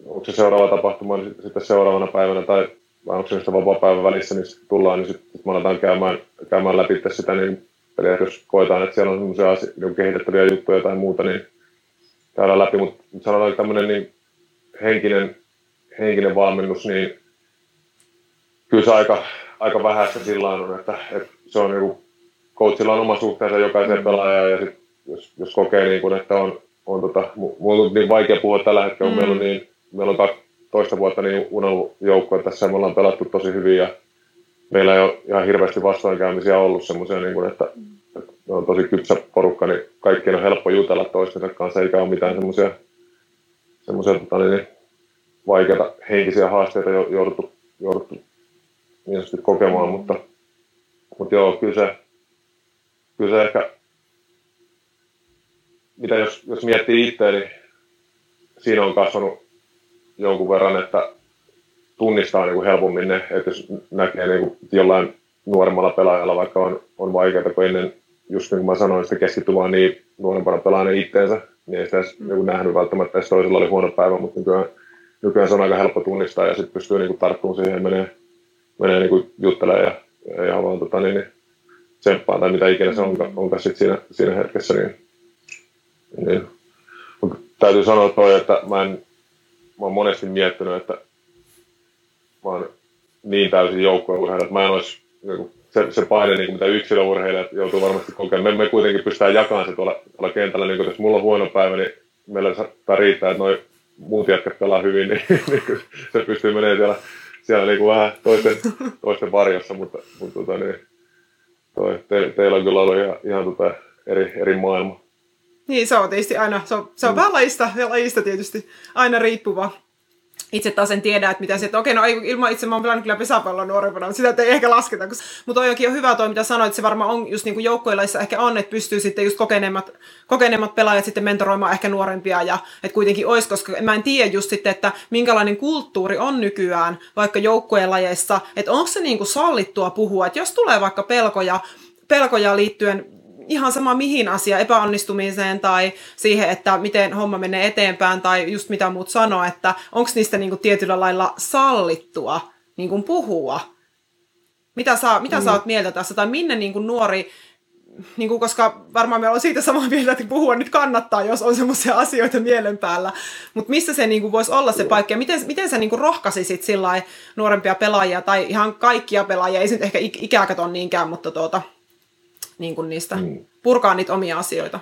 onko se seuraava tapahtuma, niin sitten seuraavana päivänä tai vai onko se sitä vapaa-päivän välissä, niin sitten tullaan, niin sitten me aletaan käymään, käymään läpi sitä, niin eli jos koetaan, että siellä on semmoisia niin kehitettäviä juttuja tai muuta, niin käydään läpi, mutta sanotaan, että tämmöinen niin henkinen, henkinen valmennus, niin kyllä se aika, aika vähäistä sillä on, että, että se on niin coachilla on oma suhteensa jokaiseen pelaajaan ja sit, jos, jos kokee, niin kuin, että on, on tota, mulla on niin vaikea puhua tällä hetkellä, mm. meillä on, niin, meillä on toista vuotta niin unellut joukkoja tässä, me ollaan pelattu tosi hyvin ja meillä ei ole ihan hirveästi vastoinkäymisiä ollut semmoisia, niin kuin, että, että on tosi kypsä porukka, niin kaikkien on helppo jutella toistensa kanssa, eikä ole mitään semmoisia semmoisia tota, niin, vaikeita henkisiä haasteita jouduttu, jouduttu niin kokemaan, mutta, mutta joo, kyllä se, kyllä se ehkä, mitä jos, jos miettii itse, niin siinä on kasvanut jonkun verran, että tunnistaa niin kuin helpommin ne, että jos näkee niin kuin jollain nuoremmalla pelaajalla, vaikka on, on vaikeaa, kun ennen, just niin kuin mä sanoin, sitä keskittyy vaan niin nuorempana pelaajana itteensä, niin ei sitä edes mm. nähnyt välttämättä, että toisella oli huono päivä, mutta nykyään, nykyään se on aika helppo tunnistaa ja sitten pystyy niin kuin tarttumaan siihen ja menee, menee niin kuin juttelemaan ja, ja vaan tota, niin, niin tsemppaan tai mitä ikinä se onkaan, mm. onkaan sit siinä, siinä hetkessä. Niin, niin. Mutta täytyy sanoa toi, että mä, en, mä oon monesti miettinyt, että mä oon niin täysin joukkueen että mä en olisi niin se, se paine, niin kuin mitä yksilöurheilijat joutuu varmasti kokemaan. Me, me kuitenkin pystytään jakamaan se tuolla, tuolla kentällä, niin kuin jos mulla on huono päivä, niin meillä saattaa riittää, että noin muut jätkät pelaa hyvin, niin, niin se pystyy menemään siellä, siellä niin kuin vähän toisten, toisten varjossa, mutta, mutta tota, niin, toi, te, teillä on kyllä ollut ihan, ihan tota eri, eri maailma. Niin, se on tietysti aina, se on, se on mm. vähän lajista lajista tietysti aina riippuva itse taas en tiedä, että mitä se, että okei, no ei, ilman itse mä oon pelannut kyllä pesäpallon nuorempana, mutta sitä ei ehkä lasketa. Kun, mutta on hyvä toi, mitä sanoit, että se varmaan on just niin kuin ehkä on, että pystyy sitten just kokeneemmat, kokeneemmat pelaajat sitten mentoroimaan ehkä nuorempia ja että kuitenkin olisi, koska mä en tiedä just sitten, että minkälainen kulttuuri on nykyään vaikka joukkojen lajeissa, että onko se niin kuin sallittua puhua, että jos tulee vaikka pelkoja, pelkoja liittyen ihan sama mihin asia, epäonnistumiseen tai siihen, että miten homma menee eteenpäin tai just mitä muut sanoo, että onko niistä niinku tietyllä lailla sallittua niinku puhua. Mitä, saa, mitä mm. sä oot mieltä tässä tai minne niinku nuori niin kuin, koska varmaan me on siitä samaa mieltä, että puhua nyt kannattaa, jos on semmoisia asioita mielen päällä. Mutta missä se niin kuin, voisi olla se paikka ja miten, miten sä niin kuin, rohkaisisit sillä nuorempia pelaajia tai ihan kaikkia pelaajia, ei se nyt ehkä ikäkät on niinkään, mutta tuota, niin kuin niistä, mm. purkaa niitä omia asioita.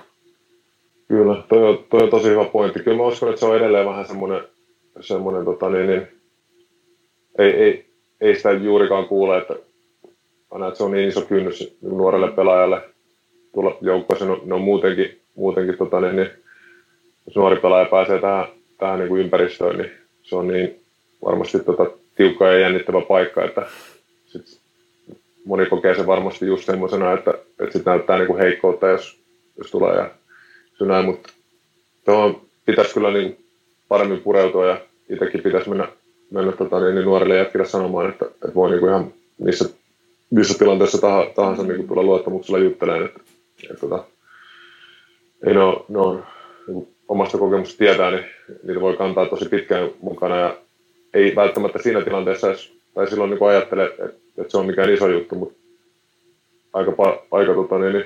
Kyllä, toi on, toi on tosi hyvä pointti. Kyllä mä uskon, että se on edelleen vähän semmoinen, semmoinen tota, niin, niin, ei, ei, ei sitä juurikaan kuule, että, aina, että se on niin iso kynnys nuorelle pelaajalle tulla joukkoon. Ne, ne on muutenkin, muutenkin tota, niin, niin, jos nuori pelaaja pääsee tähän, tähän niin kuin ympäristöön, niin se on niin varmasti tota, tiukka ja jännittävä paikka, että moni kokee se varmasti just semmoisena, että, että sit näyttää niin kuin heikkoutta, jos, jos tulee ja se näin, mutta tuohon pitäisi kyllä niin paremmin pureutua ja itsekin pitäisi mennä, mennä tota, niin, niin nuorille jätkille sanomaan, että, että voi niin kuin ihan missä, missä tilanteessa tahansa, tahansa niin kuin tulla luottamuksella juttelemaan, että, että tota, ei ne ole, ne on niin omasta kokemuksesta tietää, niin niitä voi kantaa tosi pitkään mukana ja ei välttämättä siinä tilanteessa edes, tai silloin niin ajattele, että että se on mikään iso juttu, mutta aika, aika tota, niin, niin,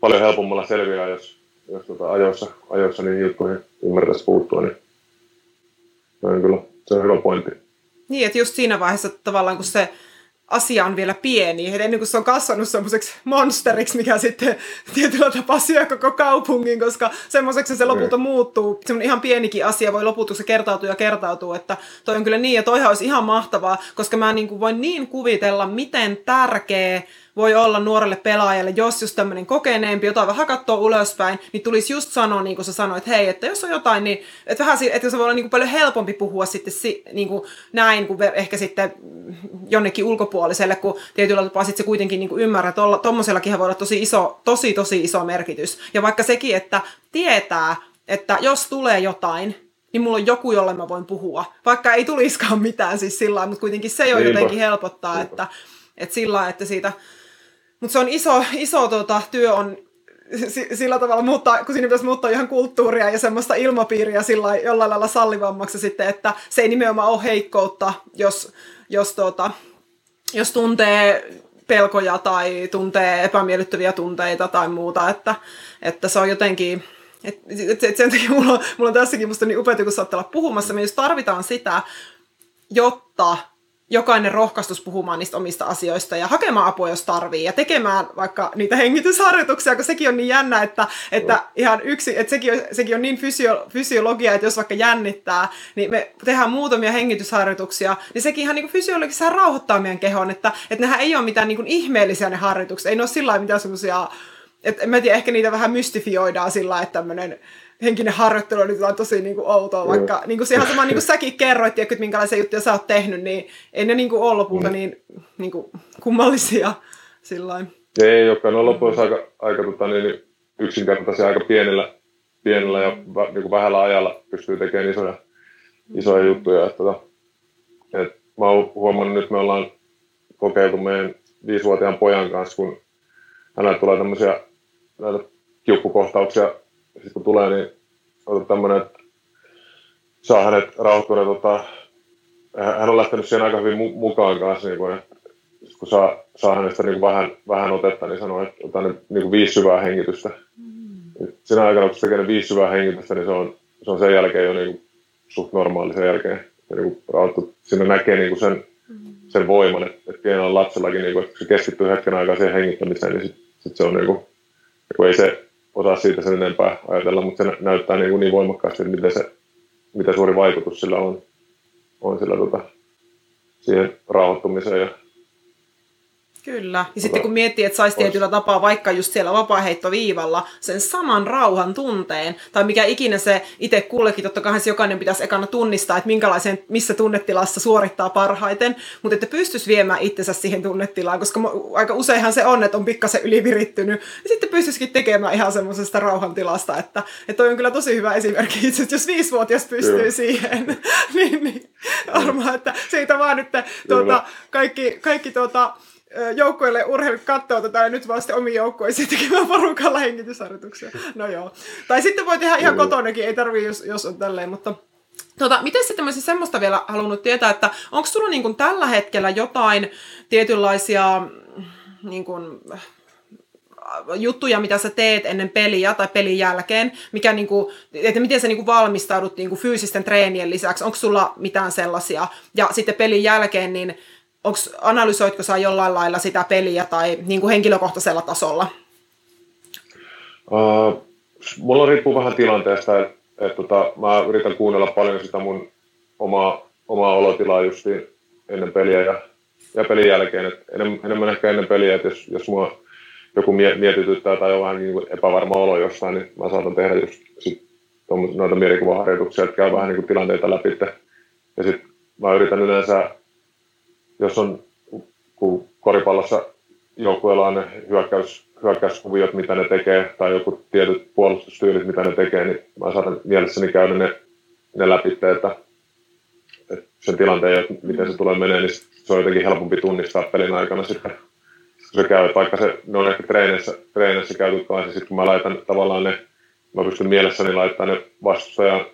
paljon helpommalla selviää, jos, jos tota, ajoissa, ajoissa niin juttuihin ymmärtäisi puuttua, niin se on kyllä se on hyvä pointti. Niin, että just siinä vaiheessa tavallaan, kun se asia on vielä pieni, ennen kuin se on kasvanut semmoiseksi monsteriksi, mikä sitten tietyllä tapaa syö koko kaupungin, koska semmoiseksi se lopulta muuttuu. Semmoinen ihan pienikin asia voi lopulta, se kertautuu ja kertautuu, että toi on kyllä niin, ja toihan olisi ihan mahtavaa, koska mä niin kuin voin niin kuvitella, miten tärkeä voi olla nuorelle pelaajalle, jos just tämmöinen kokeneempi, jotain vähän katsoa ulospäin, niin tulisi just sanoa, niin kuin sä sanoit, hei, että jos on jotain, niin että vähän, että se voi olla niin kuin paljon helpompi puhua sitten niin kuin näin, kuin ehkä sitten jonnekin ulkopuoliselle, kun tietyllä tapaa sitten se kuitenkin niin kuin ymmärrät, että tuommoisellakin voi olla tosi iso, tosi tosi iso merkitys. Ja vaikka sekin, että tietää, että jos tulee jotain, niin mulla on joku, jolle mä voin puhua. Vaikka ei tulisikaan mitään siis sillä mutta kuitenkin se jo Niinpä. jotenkin helpottaa, Niinpä. että, että sillä että siitä... Mutta se on iso, iso tota, työ on sillä tavalla muuttaa, kun siinä pitäisi muuttaa ihan kulttuuria ja semmoista ilmapiiriä sillä jollain lailla sallivammaksi sitten, että se ei nimenomaan ole heikkoutta, jos, jos, tota, jos tuntee pelkoja tai tuntee epämiellyttäviä tunteita tai muuta, että, että se on jotenkin, et, et, et sen takia mulla mulla on tässäkin musta niin upeata, kun olla puhumassa, me just tarvitaan sitä, jotta jokainen rohkaistus puhumaan niistä omista asioista ja hakemaan apua, jos tarvii, ja tekemään vaikka niitä hengitysharjoituksia, kun sekin on niin jännä, että, että ihan yksi, että sekin on, sekin on niin fysio, fysiologia, että jos vaikka jännittää, niin me tehdään muutamia hengitysharjoituksia, niin sekin ihan niin kuin fysiologisesti rauhoittaa meidän kehon, että, että nehän ei ole mitään niin kuin ihmeellisiä ne harjoitukset, ei ne ole sillä mitään semmoisia et, en mä tiedä, ehkä niitä vähän mystifioidaan sillä, että tämmöinen henkinen harjoittelu on jotain tosi niin kuin outoa, vaikka niin kuin ihan sama niin kuin säkin kerroit, että minkälaisia juttuja sä oot tehnyt, niin ei ne niin kuin ole lopulta mm. niin, niin kuin kummallisia sillain. Ei olekaan, ne on loppujen aika, aika tota, niin yksinkertaisia aika pienellä, pienellä ja niin kuin vähällä ajalla pystyy tekemään isoja, isoja juttuja. Että, tota, että mä oon huomannut, että me ollaan kokeiltu meidän viisivuotiaan pojan kanssa, kun hänellä tulee tämmöisiä näitä kiukkukohtauksia, sitten kun tulee, niin on tämmöinen, että saa hänet rauhoittuneen, tota, hän on lähtenyt siihen aika hyvin mukaan kanssa, niin kuin, kun saa, saa hänestä niin kuin vähän, vähän otetta, niin sanoo, että otan niin kuin viisi syvää hengitystä. Mm. Siinä aikana, kun se tekee viisi syvää hengitystä, niin se on, se on sen jälkeen jo niin kuin suht normaali sen jälkeen. Ja niin kuin Siinä näkee niin kuin sen, mm. sen voiman, että, että pienellä lapsellakin, niin kuin, että se keskittyy hetken aikaa siihen hengittämiseen, niin sitten sit se on niin kuin, kun ei se osaa siitä sen enempää ajatella, mutta se näyttää niin, niin voimakkaasti, että miten, se, miten suuri vaikutus sillä on, on sillä, tota, siihen rauhoittumiseen ja Kyllä. Ja sitten kun miettii, että saisi tietyllä tapaa vaikka just siellä vapaaheittoviivalla sen saman rauhan tunteen, tai mikä ikinä se itse kullekin, totta kai jokainen pitäisi ekana tunnistaa, että minkälaisen, missä tunnetilassa suorittaa parhaiten, mutta että pystyisi viemään itsensä siihen tunnetilaan, koska aika useinhan se on, että on pikkasen ylivirittynyt, ja sitten pystyisikin tekemään ihan semmoisesta rauhantilasta, että, että toi on kyllä tosi hyvä esimerkki itse, että jos viisivuotias pystyy Kyllä. siihen, niin, niin varmaan, että siitä vaan nyt tuota, kaikki, kaikki tuota, joukkueelle urheilut katsoo tätä ja nyt vasta omiin joukkueisiin tekemään porukalla hengitysharjoituksia. No joo. Tai sitten voi tehdä ihan kotonakin, ei tarvii, jos, jos on tälleen, mutta... Tota, miten sitten siis semmoista vielä halunnut tietää, että onko sulla niin kuin tällä hetkellä jotain tietynlaisia niin kuin, juttuja, mitä sä teet ennen peliä tai pelin jälkeen, mikä niinku, että miten sä niinku valmistaudut niinku fyysisten treenien lisäksi, onko sulla mitään sellaisia, ja sitten pelin jälkeen, niin onks, analysoitko sä jollain lailla sitä peliä tai niin kuin henkilökohtaisella tasolla? Uh, mulla riippuu vähän tilanteesta, että et, tota, mä yritän kuunnella paljon sitä mun omaa, omaa olotilaa justiin ennen peliä ja, ja pelin jälkeen. Et enemmän, enemmän ehkä ennen peliä, että jos, jos mua joku mietityttää tai on vähän niin kuin epävarma olo jossain, niin mä saatan tehdä just sit noita mielikuvaharjoituksia, että käy vähän niin kuin tilanteita läpi. Ja sitten mä yritän yleensä jos on kun koripallossa joukkueella on hyökkäys, hyökkäyskuviot, mitä ne tekee, tai joku tietyt puolustustyylit, mitä ne tekee, niin mä saatan mielessäni käydä ne, ne läpi, että, että sen tilanteen, että miten se tulee menee, niin se on jotenkin helpompi tunnistaa pelin aikana sitten. Kun se käy, vaikka se, ne on ehkä treenissä, treenissä käyty kanssa, sitten kun mä laitan tavallaan ne, mä pystyn mielessäni laittaa ne vastustajan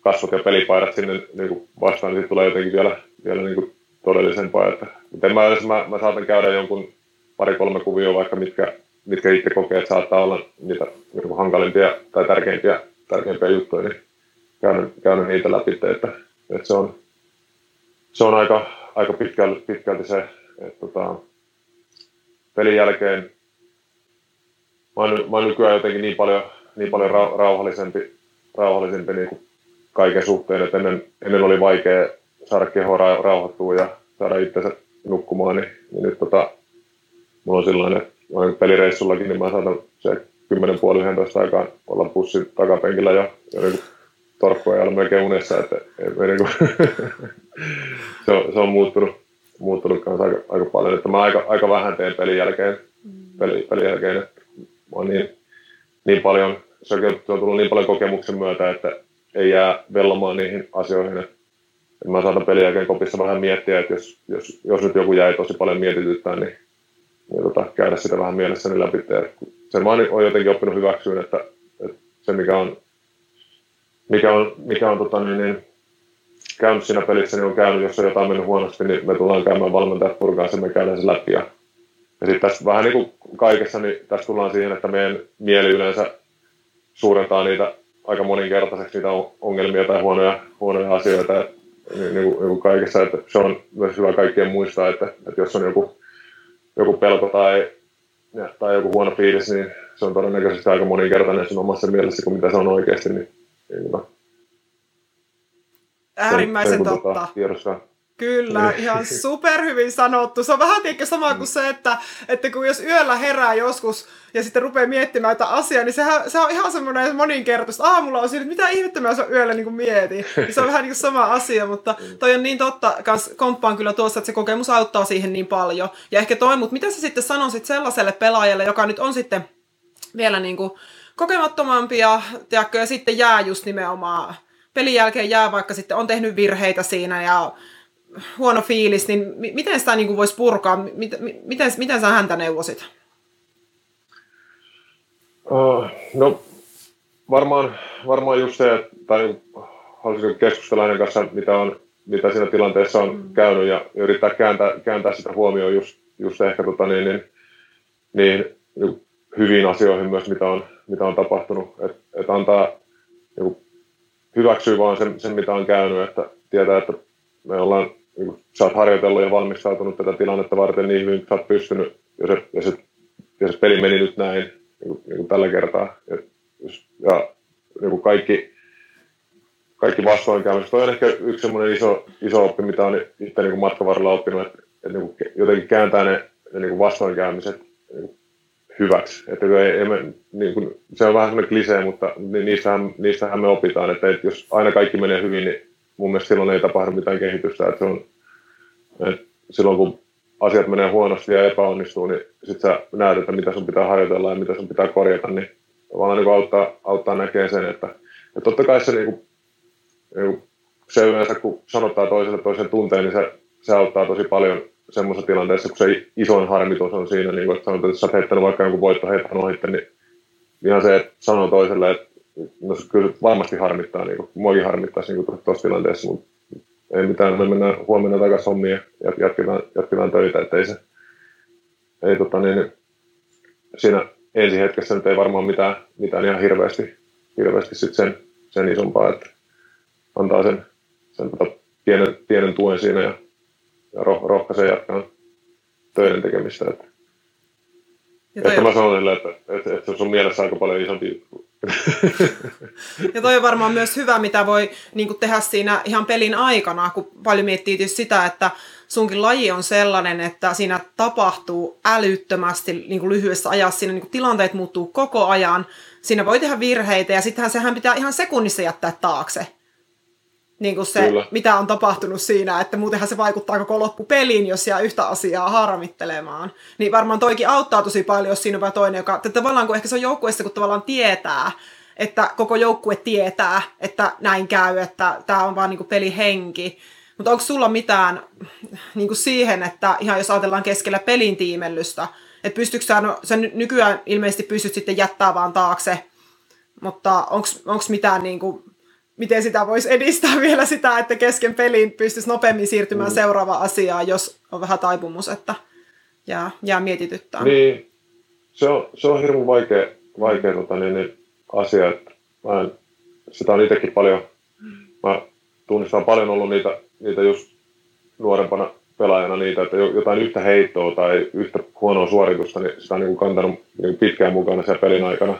kasvot ja pelipaidat sinne niin kuin vastaan, niin tulee jotenkin vielä, vielä niin kuin todellisempaa. Että, miten mä, jos mä, mä saatan käydä jonkun pari-kolme kuvioa vaikka, mitkä, mitkä itse kokee, että saattaa olla niitä niin hankalimpia tai tärkeimpiä, tärkeimpiä juttuja, niin käydä, käydä niitä läpi, että, että se on, se on aika, aika pitkälti, pitkälti se, että tota, pelin jälkeen mä oon, mä oon nykyään jotenkin niin paljon, niin paljon rauhallisempi, rauhallisempi niin kuin kaiken suhteen, että ennen, ennen oli vaikea saada kehoa rauhoittua ja saada itsensä nukkumaan, niin, niin nyt tota, mulla on silloin, että olen pelireissullakin, niin mä saatan se 10 puoli 11 aikaan olla pussin takapenkillä jo, jo niin torppua ja melkein unessa, että ei, niin kuin, se, on, se on muuttunut, muuttunut kanssa aika, aika paljon, että mä aika, aika vähän teen pelin jälkeen, peli, pelin jälkeen että mä oon niin, niin paljon, se on, se on tullut niin paljon kokemuksen myötä, että ei jää vellomaan niihin asioihin, että mä saatan pelin jälkeen kopissa vähän miettiä, että jos, jos, jos nyt joku jäi tosi paljon mietityttää, niin, niin tota, käydä sitä vähän mielessäni läpi. sen mä oon jotenkin oppinut hyväksyyn, että, että se mikä on, mikä on, mikä on tota, niin, niin, käynyt siinä pelissä, niin on käynyt, jos on jotain mennyt huonosti, niin me tullaan käymään valmentajat purkaa sen, me käydään sen läpi. Ja, ja sitten tässä vähän niin kuin kaikessa, niin tässä tullaan siihen, että meidän mieli yleensä suurentaa niitä aika moninkertaiseksi niitä ongelmia tai huonoja, huonoja asioita. Niin, niin, kuin, niin kuin kaikessa, että se on myös hyvä kaikkien muistaa, että, että jos on joku, joku pelko tai, tai joku huono fiilis, niin se on todennäköisesti aika moninkertainen sun omassa mielessä kuin mitä se on oikeasti. Niin, niin, niin Äärimmäisen sen, sen, totta. Tiedostaa. Kyllä, niin. ihan superhyvin sanottu. Se on vähän tiedätkö sama kuin se, että, että kun jos yöllä herää joskus ja sitten rupeaa miettimään jotain asiaa, niin sehän, se on ihan semmoinen moninkertaista. Aamulla on siinä, että mitä ihmettä mä yöllä niin mietin. Niin se on vähän niin kuin sama asia, mutta toi on niin totta, kans komppaan kyllä tuossa, että se kokemus auttaa siihen niin paljon. Ja ehkä toi, mutta mitä sä sitten sanoisit sellaiselle pelaajalle, joka nyt on sitten vielä niin kuin kokemattomampi ja, tiedätkö, ja sitten jää just nimenomaan pelin jälkeen jää, vaikka sitten on tehnyt virheitä siinä ja huono fiilis, niin miten sitä niin voisi purkaa? Miten, miten, miten sä häntä neuvosit? Uh, no varmaan, varmaan just se, tai haluaisin keskustella hänen kanssa, mitä, on, mitä siinä tilanteessa on mm. käynyt ja yrittää kääntää, kääntää sitä huomioon just, just ehkä tota, niin, niin, niin, niin, hyviin asioihin myös, mitä on, mitä on tapahtunut. Että et antaa niin hyväksyä vaan sen, sen, mitä on käynyt, että tietää, että me ollaan niin kuin, sä oot harjoitellut ja valmistautunut tätä tilannetta varten niin hyvin, että sä oot pystynyt, ja se, ja se, ja se peli meni nyt näin niin kuin, niin kuin tällä kertaa. Ja, ja niin kuin kaikki, kaikki vastoinkäymiset. Toi on ehkä yksi semmoinen iso, iso oppi, mitä on itse niin matkan varrella oppinut, että, että niin kuin jotenkin kääntää ne, ne niin kuin vastoinkäymiset niin kuin hyväksi. Että ei, ei me, niin kuin, se on vähän semmoinen klisee, mutta niistähän, niistähän me opitaan, että, että jos aina kaikki menee hyvin, niin mun mielestä silloin ei tapahdu mitään kehitystä. Että se on, silloin kun asiat menee huonosti ja epäonnistuu, niin sitten sä näet, että mitä sun pitää harjoitella ja mitä sun pitää korjata, niin vaan niin auttaa, auttaa näkee sen, että ja totta kai se, niin kuin, niin kuin, se yleensä, kun sanottaa toiselle toisen tunteen, niin se, se auttaa tosi paljon semmoisessa tilanteessa, kun se isoin harmitus on siinä, niin kuin, että sanotaan, että sä oot heittänyt vaikka jonkun voittoheiton ohitte, niin ihan se, että sanoo toiselle, että no se kyllä varmasti harmittaa, niin kuin, muakin harmittaa niin tuossa tilanteessa, mutta ei mitään, me mennään huomenna takaisin hommiin ja jatketaan, jatketaan töitä, että ei se, ei tota niin, siinä ensi hetkessä nyt ei varmaan mitään, mitään ihan hirveästi, hirveästi sit sen, sen isompaa, että antaa sen, sen tota pienen, pienen tuen siinä ja, ja roh, rohkaisee jatkaa töiden tekemistä. Että, että mä sanon että, että, että, että se on sun mielessä aika paljon isompi ja toi on varmaan myös hyvä, mitä voi niin tehdä siinä ihan pelin aikana, kun paljon miettii sitä, että sunkin laji on sellainen, että siinä tapahtuu älyttömästi niin lyhyessä ajassa, siinä niin tilanteet muuttuu koko ajan, siinä voi tehdä virheitä ja sittenhän sehän pitää ihan sekunnissa jättää taakse. Niin kuin se, Kyllä. mitä on tapahtunut siinä, että muutenhan se vaikuttaa koko loppupeliin, jos jää yhtä asiaa harmittelemaan. Niin varmaan toikin auttaa tosi paljon, jos siinä on toinen, joka, että tavallaan kun ehkä se on joukkueessa, kun tavallaan tietää, että koko joukkue tietää, että näin käy, että tämä on vaan niin kuin pelihenki. Mutta onko sulla mitään niin kuin siihen, että ihan jos ajatellaan keskellä pelin tiimellystä, että pystytkö sä, no, sä nykyään ilmeisesti pystyt sitten jättää vaan taakse, mutta onko mitään niin kuin, miten sitä voisi edistää vielä sitä, että kesken pelin pystyisi nopeammin siirtymään mm. seuraavaan asiaan, jos on vähän taipumus, että jää, jää mietityttää. Niin, se on, se on hirveän vaikea, vaikea tota, niin, niin, asia, että mä en, sitä on itsekin paljon, mä tunnistan paljon ollut niitä, niitä just nuorempana pelaajana niitä, että jotain yhtä heittoa tai yhtä huonoa suoritusta, niin sitä on niin kuin kantanut niin pitkään mukana siellä pelin aikana.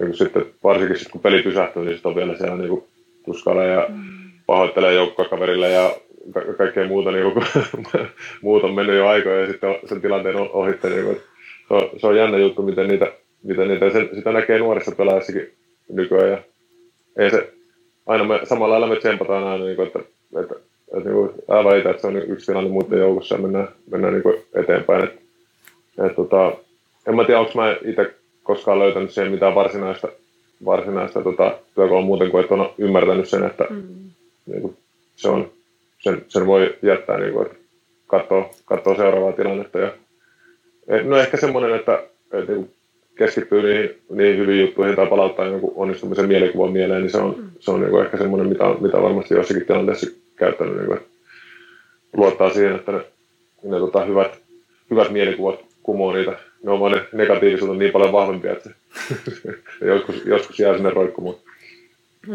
Niin sitten, varsinkin sitten kun peli pysähtyy, niin sitten on vielä siellä niin kuin tuskailee ja mm. pahoittelee joukkokaverille ja ka- kaikkea muuta, niin kuin, muut on mennyt jo aikoja ja sitten sen tilanteen ohitte. Niin kuin, se on, se on jännä juttu, miten niitä, miten niitä se, sitä näkee nuorissa pelaajissakin nykyään. Ja ei se, aina me, samalla lailla me tsempataan aina, niin kuin, että, että, että, niin älä väitä, että se on yksi tilanne muiden joukossa ja mennään, mennään niin kuin eteenpäin. Et, et, tota, en mä tiedä, onko mä itse koskaan löytänyt siihen mitään varsinaista, varsinaista tota, työkalua muuten kuin, että on ymmärtänyt sen, että mm. niin kuin, se on, sen, sen voi jättää, niin kuin, että katsoo, katsoo seuraavaa tilannetta. Ja, no ehkä semmoinen, että, että niin keskittyy niihin, niihin hyviin juttuihin tai palauttaa jonkun onnistumisen mielikuvan mieleen, niin se on, mm. se on niin kuin ehkä semmoinen, mitä, mitä varmasti jossakin tilanteessa käyttänyt. Niin kuin, luottaa siihen, että ne, ne tota, hyvät, hyvät mielikuvat kumoo niitä. Ne on ne negatiivisuudet niin paljon vahvempia, että joskus, joskus jää sinne roikkumaan.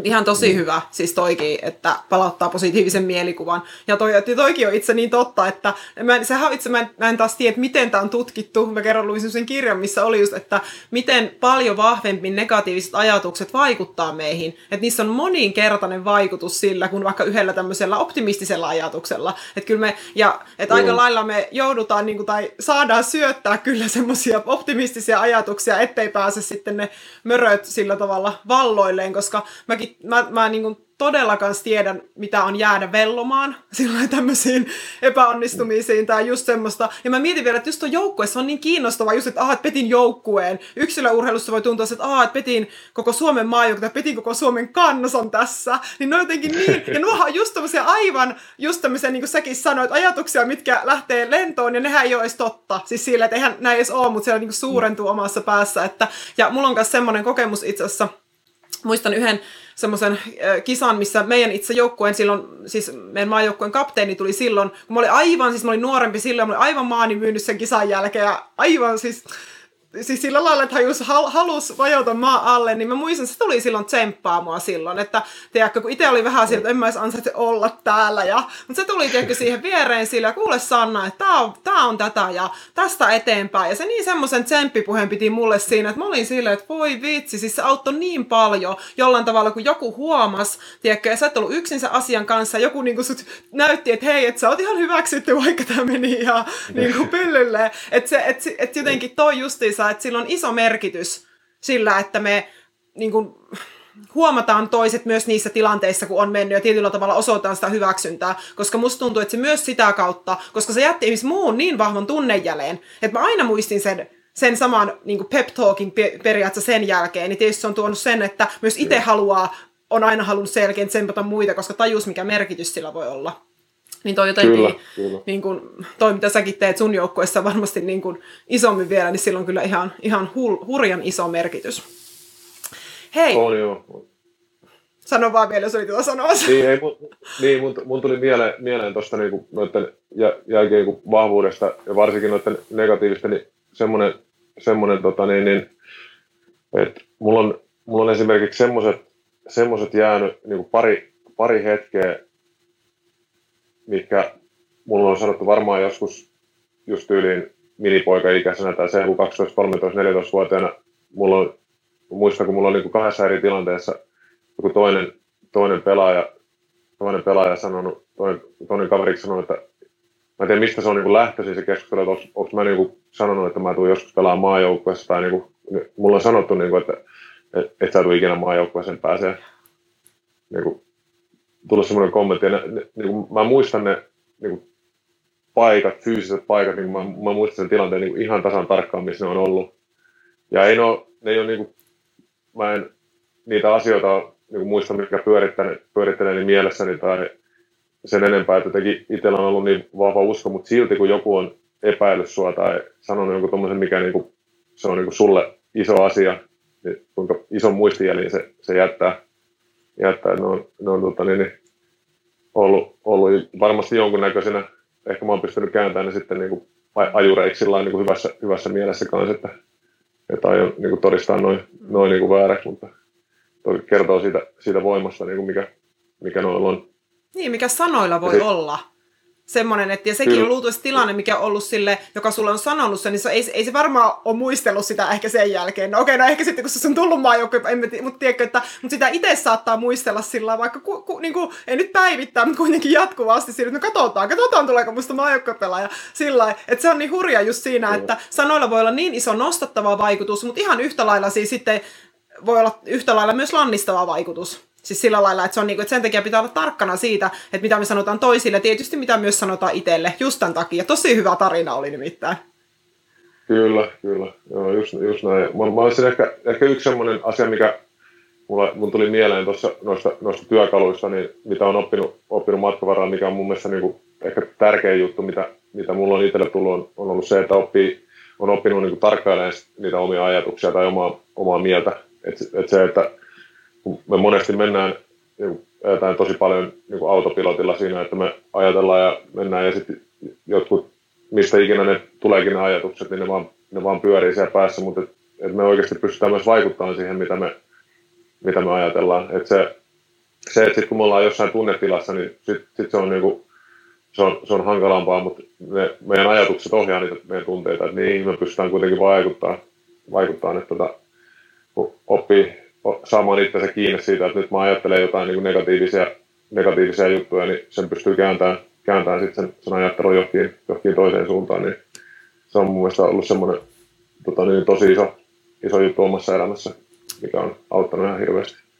Ihan tosi mm. hyvä, siis toikin, että palauttaa positiivisen mielikuvan. Ja toi, toikin on itse niin totta, että mä, sehän itse, mä en, mä en taas tiedä, miten tämä on tutkittu. Mä kerron luin sen kirjan, missä oli just, että miten paljon vahvempi negatiiviset ajatukset vaikuttaa meihin. Että niissä on moninkertainen vaikutus sillä, kun vaikka yhdellä tämmöisellä optimistisella ajatuksella. Että kyllä me, ja että aika lailla me joudutaan, niin kuin, tai saadaan syöttää kyllä semmoisia optimistisia ajatuksia, ettei pääse sitten ne möröt sillä tavalla valloilleen, koska mä mäkin, mä, mä niin kuin todellakaan tiedän, mitä on jäädä vellomaan silloin tämmöisiin epäonnistumisiin tai just semmoista. Ja mä mietin vielä, että just tuon joukkueessa on niin kiinnostava just, että aha, että petin joukkueen. Yksilöurheilussa voi tuntua, että aha, että petin koko Suomen maajoukkue tai petin koko Suomen kansan tässä. Niin ne on jotenkin niin, ja nuohan on just tämmöisiä aivan, just tämmöisiä, niin kuin säkin sanoit, ajatuksia, mitkä lähtee lentoon, ja nehän ei ole edes totta. Siis sillä, että eihän näin edes ole, mutta siellä niin suurentuu omassa päässä. Että, ja mulla on myös semmoinen kokemus itse asiassa, muistan yhden semmoisen kisan, missä meidän itse joukkueen silloin, siis meidän maajoukkueen kapteeni tuli silloin, kun mä olin aivan, siis mä olin nuorempi silloin, mä olin aivan maani myynyt sen kisan jälkeen ja aivan siis siis sillä lailla, että hän just hal- halusi vajota maa alle, niin mä muistan, että se tuli silloin tsemppaa mua silloin, että tiedätkö, kun itse oli vähän sieltä, että en mä edes ansaitse olla täällä, ja, mutta se tuli tiedätkö, siihen viereen sillä, kuule Sanna, että tää on, tää on tätä ja tästä eteenpäin, ja se niin semmoisen tsemppipuheen piti mulle siinä, että mä olin silleen, että voi vitsi, siis se auttoi niin paljon jollain tavalla, kun joku huomas, tiedätkö, ja sä et ollut yksin sen asian kanssa, ja joku niin kuin sut näytti, että hei, että sä oot ihan hyväksytty, vaikka tämä meni ihan niin. kuin pyllylle, että se, et, et jotenkin toi justiinsa kanssa, että sillä on iso merkitys sillä, että me niin kuin, huomataan toiset myös niissä tilanteissa, kun on mennyt ja tietyllä tavalla osoitetaan sitä hyväksyntää, koska musta tuntuu, että se myös sitä kautta, koska se jätti esimerkiksi muun niin vahvan tunnejäleen, että mä aina muistin sen, sen saman niin pep talkin periaatteessa sen jälkeen, niin tietysti se on tuonut sen, että myös itse haluaa, on aina halunnut selkeän tsempata muita, koska tajus, mikä merkitys sillä voi olla. Niin toi jotenkin, kyllä, kyllä. Niin kun, toi mitä säkin teet sun joukkueessa varmasti niin kun isommin vielä, niin silloin kyllä ihan, ihan hul, hurjan iso merkitys. Hei! On joo. Sano vaan vielä, jos oli tuota sanoa. Niin, ei, mun, niin mun, mun, tuli mieleen, mieleen tuosta niinku, noiden jälkeen niinku vahvuudesta ja varsinkin noiden negatiivisten, niin semmoinen, semmoinen tota, niin, niin, että mulla on, mulla on esimerkiksi semmoiset semmoset jäänyt niinku pari, pari hetkeä mitkä mulla on sanottu varmaan joskus just tyyliin minipoika-ikäisenä tai se 12, 13, 14 vuotiaana mulla on, muistan kun mulla on niin kahdessa eri tilanteessa joku toinen, toinen pelaaja, toinen pelaaja sanonut, toinen, toinen kaveri sanonut, että mä en tiedä mistä se on niin lähtöisin se keskustelu, että onko, mä niin sanonut, että mä tuun joskus pelaamaan maajoukkueessa tai niin kuin, mulla on sanottu, niin kuin, että et, et sä tuu ikinä maajoukkueeseen pääsee. Niin kuin, tullut semmoinen kommentti, ja ne, ne, niin kuin, mä muistan ne niin kuin, paikat, fyysiset paikat, niin mä, mä muistan sen tilanteen niin kuin, ihan tasan tarkkaan, missä ne on ollut. Ja ei no, ne ei ole, niin kuin, mä en niitä asioita niin kuin, muista, mitkä pyörittelee niin mielessäni tai sen enempää, että teki itsellä on ollut niin vahva usko, mutta silti kun joku on epäillyt sua tai sanonut jonkun tommosen, mikä niin kuin, se on niin kuin sulle iso asia, niin kuinka ison muistijäljen se, se jättää jättää. Ne on, ne on tota, niin, niin, ollut, ollut varmasti jonkunnäköisenä, ehkä mä oon pystynyt kääntämään ne sitten niin kuin ajureiksi niin kuin hyvässä, hyvässä mielessä kanssa, että, että aion niin kuin todistaa noin, noin niin kuin vääräksi, mutta toi kertoo siitä, siitä voimasta, niin kuin mikä, mikä noilla on. Niin, mikä sanoilla voi ja olla. Semmoinen, että ja sekin Kyllä. on luultavasti tilanne, mikä on ollut sille, joka sulle on sanonut sen, niin se, ei, ei se varmaan ole muistellut sitä ehkä sen jälkeen. No okei, no ehkä sitten kun se on tullut tiedä, mutta tiedätkö, että mutta sitä itse saattaa muistella sillä vaikka ku, ku, niin kuin, ei nyt päivittää, mutta kuitenkin jatkuvasti sillä, että no katsotaan, katsotaan tuleeko musta maajoukkuepelaaja sillä että se on niin hurja just siinä, Kyllä. että sanoilla voi olla niin iso nostattava vaikutus, mutta ihan yhtä lailla siis sitten voi olla yhtä lailla myös lannistava vaikutus. Siis sillä lailla, että, se on niinku, että sen takia pitää olla tarkkana siitä, että mitä me sanotaan toisille, tietysti mitä myös sanotaan itselle, just tämän takia. Tosi hyvä tarina oli nimittäin. Kyllä, kyllä. Joo, just, just näin. Mä, mä olisin ehkä, ehkä yksi sellainen asia, mikä mulla, mun tuli mieleen tuossa noista, noista työkaluista, niin mitä on oppinut, oppinut matkavaraan, mikä on mun mielestä niin kuin ehkä tärkeä juttu, mitä, mitä mulla on itselle tullut, on, on ollut se, että oppii, on oppinut niin tarkkailemaan niitä omia ajatuksia tai omaa, omaa mieltä. Et, et se, että kun me monesti mennään, niin ajetaan tosi paljon niin kuin autopilotilla siinä, että me ajatellaan ja mennään ja sitten jotkut, mistä ikinä ne tuleekin ne ajatukset, niin ne vaan, ne vaan pyörii siellä päässä, mutta et, et me oikeasti pystytään myös vaikuttamaan siihen, mitä me, mitä me ajatellaan. Et se, se, että sit kun me ollaan jossain tunnetilassa, niin sit, sit se, on niinku, se, on, se on hankalampaa, mutta ne, meidän ajatukset ohjaa niitä meidän tunteita, että niihin me pystytään kuitenkin vaikuttaa, vaikuttaa että tota, oppii, saamaan itsensä kiinni siitä, että nyt mä ajattelen jotain niin negatiivisia, negatiivisia juttuja, niin sen pystyy kääntämään, kääntämään sitten sen, sen ajattelun johonkin, johonkin toiseen suuntaan, niin se on mun mielestä ollut semmoinen tota, niin tosi iso, iso juttu omassa elämässä, mikä on auttanut ihan hirveästi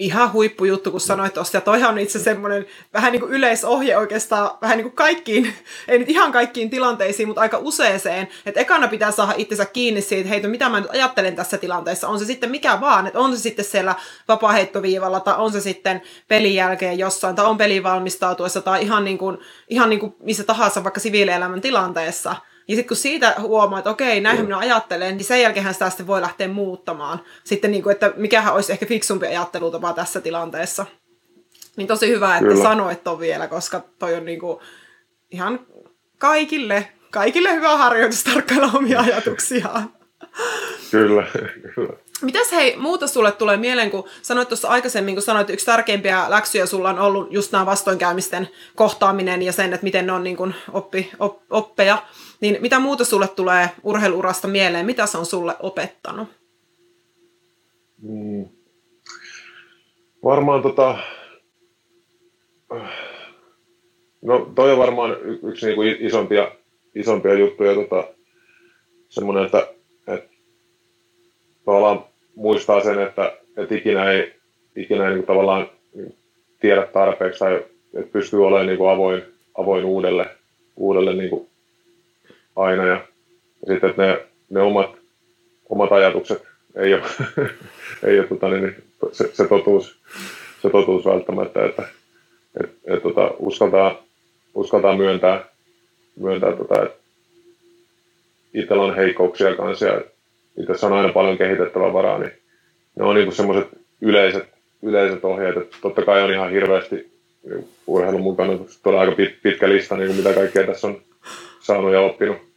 ihan huippujuttu, kun sanoit tuosta. Ja toihan on itse semmoinen vähän niin kuin yleisohje oikeastaan vähän niin kuin kaikkiin, ei nyt ihan kaikkiin tilanteisiin, mutta aika useeseen. Että ekana pitää saada itsensä kiinni siitä, että hei, mitä mä nyt ajattelen tässä tilanteessa. On se sitten mikä vaan, että on se sitten siellä vapaaheittoviivalla tai on se sitten pelin jälkeen jossain tai on pelin valmistautuessa tai ihan niin kuin, ihan niin kuin missä tahansa vaikka siviilielämän tilanteessa – ja sitten kun siitä huomaa, että okei, näinhän minä ajattelen, niin sen jälkeen sitä sitten voi lähteä muuttamaan. Sitten, niin kuin, että mikähän olisi ehkä fiksumpi ajattelutapa tässä tilanteessa. Niin tosi hyvä, että Kyllä. sanoit ton vielä, koska toi on niin kuin ihan kaikille, kaikille hyvä harjoitus tarkkailla omia ajatuksiaan. Kyllä, kyllä. Mitäs hei, muuta sulle tulee mieleen, kun sanoit tuossa aikaisemmin, kun sanoit, että yksi tärkeimpiä läksyjä sulla on ollut just nämä vastoinkäymisten kohtaaminen ja sen, että miten ne on niin kuin oppi, op, oppeja. Niin mitä muuta sulle tulee urheilurasta mieleen? Mitä se on sulle opettanut? Hmm. Varmaan tota... No toi on varmaan yksi niinku isompia, isompia juttuja. Tota, semmoinen, että, että tavallaan muistaa sen, että, että ikinä ei, ikinä ei niin tavallaan tiedä tarpeeksi tai että pystyy olemaan niin kuin avoin, avoin uudelle, uudelle niin kuin aina. Ja, ja sitten, että ne, ne omat, omat ajatukset ei ole, ei ole tota, niin, se, se, totuus, se totuus välttämättä, että et, et, tota, uskaltaa, uskaltaa myöntää, myöntää tota, että itsellä on heikkouksia kanssa ja itse on aina paljon kehitettävää varaa, niin ne on niin semmoiset yleiset, yleiset ohjeet, että totta kai on ihan hirveästi urheilun mukana, on aika pit, pitkä lista, niin mitä kaikkea tässä on saanut ja oppinut,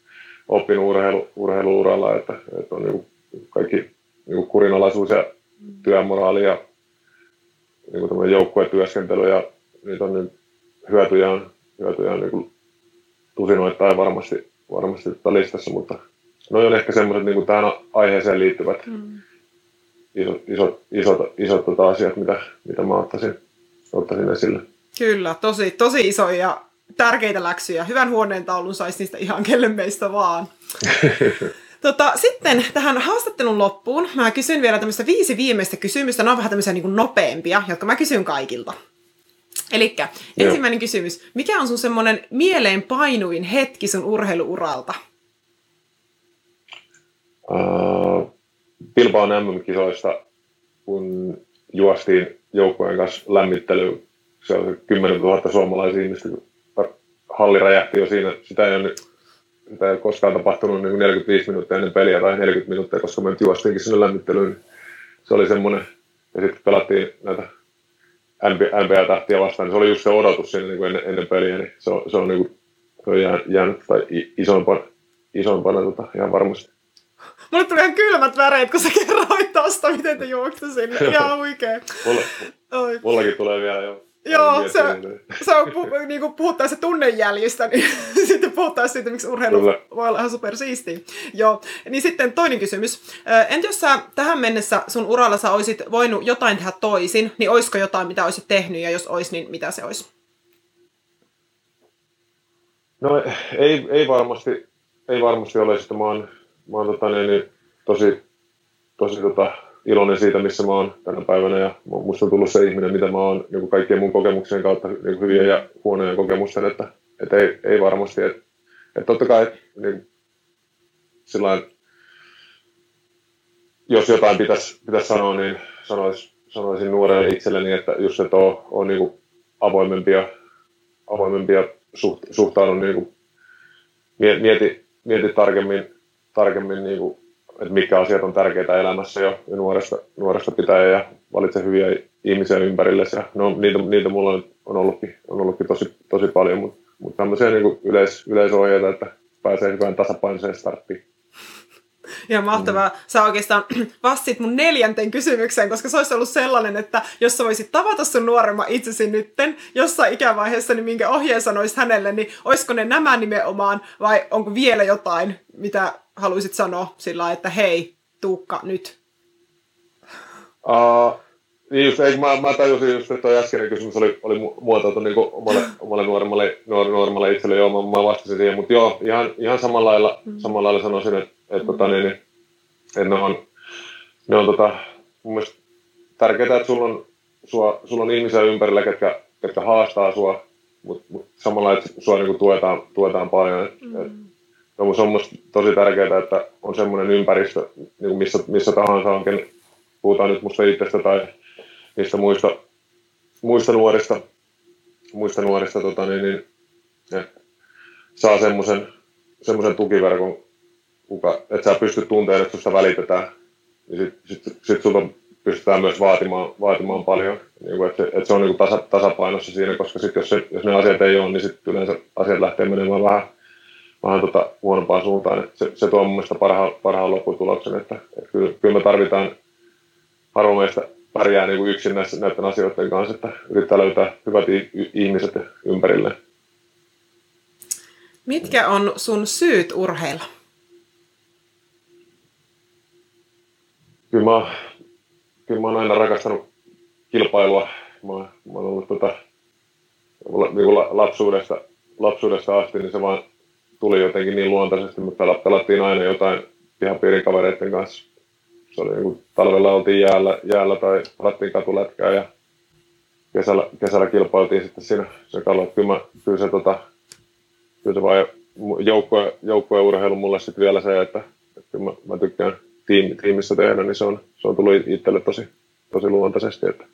oppinut urheilu, urheiluuralla, että, että on niin kaikki niin kurinalaisuus ja työmoraali ja niin joukkuetyöskentely ja niitä on niin hyötyjä on, hyötyjä on niin tusinoittain varmasti, varmasti listassa, mutta no on ehkä semmoiset niin tähän aiheeseen liittyvät mm. isot, isot, isot, isot tota asiat, mitä, mitä mä ottaisin, ottaisin esille. Kyllä, tosi, tosi isoja tärkeitä läksyjä. Hyvän huoneen taulun saisi niistä ihan kelle meistä vaan. Tota, sitten tähän haastattelun loppuun mä kysyn vielä tämmöistä viisi viimeistä kysymystä. Ne on vähän tämmöisiä niin nopeampia, jotka mä kysyn kaikilta. Eli ensimmäinen kysymys. Mikä on sun semmoinen mieleen painuin hetki sun urheiluuralta? Uh, Bilbaon MM-kisoista, kun juostiin joukkojen kanssa lämmittelyyn, se oli 10 000 suomalaisia ihmistä, halli räjähti jo siinä. Sitä ei ole, sitä ei koskaan tapahtunut niin 45 minuuttia ennen peliä tai 40 minuuttia, koska me juostiinkin sinne lämmittelyyn. Se oli semmoinen, ja sitten pelattiin näitä NBA-tähtiä vastaan, niin se oli just se odotus siinä niin kuin ennen, ennen peliä, niin se on, se on, niin kuin, se on jäänyt, jäänyt tai isompana, isompana tota, ihan varmasti. Mulle tuli ihan kylmät väreet, kun sä kerroit tosta, miten te juoksitte sinne. Ihan huikee. Mulle, mullakin tulee vielä jo. Joo, se, se on, pu, niin kuin puhuttaisiin tunnejäljistä, niin sitten puhuttaisiin siitä, miksi urheilu Kyllä. voi olla ihan supersiistiä. Joo, niin sitten toinen kysymys. Entä jos sä tähän mennessä sun uralla sä olisit voinut jotain tehdä toisin, niin olisiko jotain, mitä olisit tehnyt, ja jos olisi, niin mitä se olisi? No ei, ei varmasti, ei varmasti ole, että mä oon, mä oon tota, niin, niin, tosi, tosi tota, iloinen siitä, missä mä oon tänä päivänä. Ja musta on tullut se ihminen, mitä mä oon niin kaikkien mun kokemuksien kautta niin hyviä ja huonoja kokemusten, että, että ei, ei varmasti, että, että totta kai niin, sillain, jos jotain pitäisi, pitäisi sanoa, niin sanois, sanoisin nuorelle itselleni, että just se on, on niin avoimempia, avoimempia suht, suhtaudun, niin mieti, mieti tarkemmin, tarkemmin niin kuin, että mitkä asiat on tärkeitä elämässä jo, jo nuoresta, nuoresta pitäen ja valitse hyviä ihmisiä ympärille. Ja no, niitä, niitä mulla on ollutkin, on ollutkin tosi, tosi paljon, mutta, mutta tämmöisiä niin yleis, yleisohjeita, että pääsee hyvään tasapainoiseen starttiin. Ja mahtavaa. Mm. Sä oikeastaan vastit mun neljänteen kysymykseen, koska se olisi ollut sellainen, että jos sä voisit tavata sun nuoremman itsesi nytten jossain ikävaiheessa, niin minkä ohjeen sanois hänelle, niin olisiko ne nämä nimenomaan vai onko vielä jotain, mitä haluaisit sanoa sillä että hei, Tuukka, nyt? Uh, niin just, eikö, mä, mä tajusin just, että tuo äskeinen kysymys oli, oli muotoiltu niin kuin omalle, omalle nuoremmalle, nuor, nuoremmalle itselle, joo, mä, mä vastasin siihen, mutta joo, ihan, ihan samalla lailla, mm. samalla lailla sanoisin, että, että, tota, niin, niin, että ne on, ne on tota, mun mielestä tärkeää, että sulla on, sua, sulla on ihmisiä ympärillä, ketkä, ketkä haastaa sua, mutta mut samalla, että sua niin kuin tuetaan, tuetaan paljon. Et, mm. et, no, se on musta tosi tärkeää, että on semmoinen ympäristö, niin missä, missä tahansa onkin, puhutaan nyt musta itsestä tai niistä muista, muista nuorista, muista nuorista tota, niin, niin, saa semmoisen semmoisen tukiverkon, kuka, että sä pystyt tuntemaan, että susta välitetään, niin sitten sit, sit sulta pystytään myös vaatimaan, vaatimaan paljon, niin kuin, että, että se on niin kuin tasa, tasapainossa siinä, koska sit jos, se, jos ne asiat ei ole, niin sitten yleensä asiat lähtee menemään vähän, vähän tota huonompaan suuntaan. Se, se tuo mun mielestä parhaan, parhaan lopputuloksen, että, että kyllä, kyllä me tarvitaan harvoin meistä pärjää niin kuin yksin näissä, näiden asioiden kanssa, että yrittää löytää hyvät ihmiset ympärille. Mitkä on sun syyt urheilla? Kyllä mä, kyllä mä oon aina rakastanut kilpailua. Mä, mä oon ollut tota, niin kuin lapsuudesta, lapsuudesta asti, niin se vaan tuli jotenkin niin luontaisesti. Me pelattiin aina jotain pihapiirin kavereiden kanssa se oli kuin, talvella oltiin jäällä, jäällä tai pelattiin katulätkää ja kesällä, kesällä kilpailtiin sitten siinä se kallo. Kyllä, mä, kyllä se, tota, kyllä se vaan joukkojen, joukkojen urheilu mulle sitten vielä se, että, että kyllä mä, mä tykkään tiimi, tiimissä tehdä, niin se on, se on tullut itselle tosi, tosi luontaisesti, että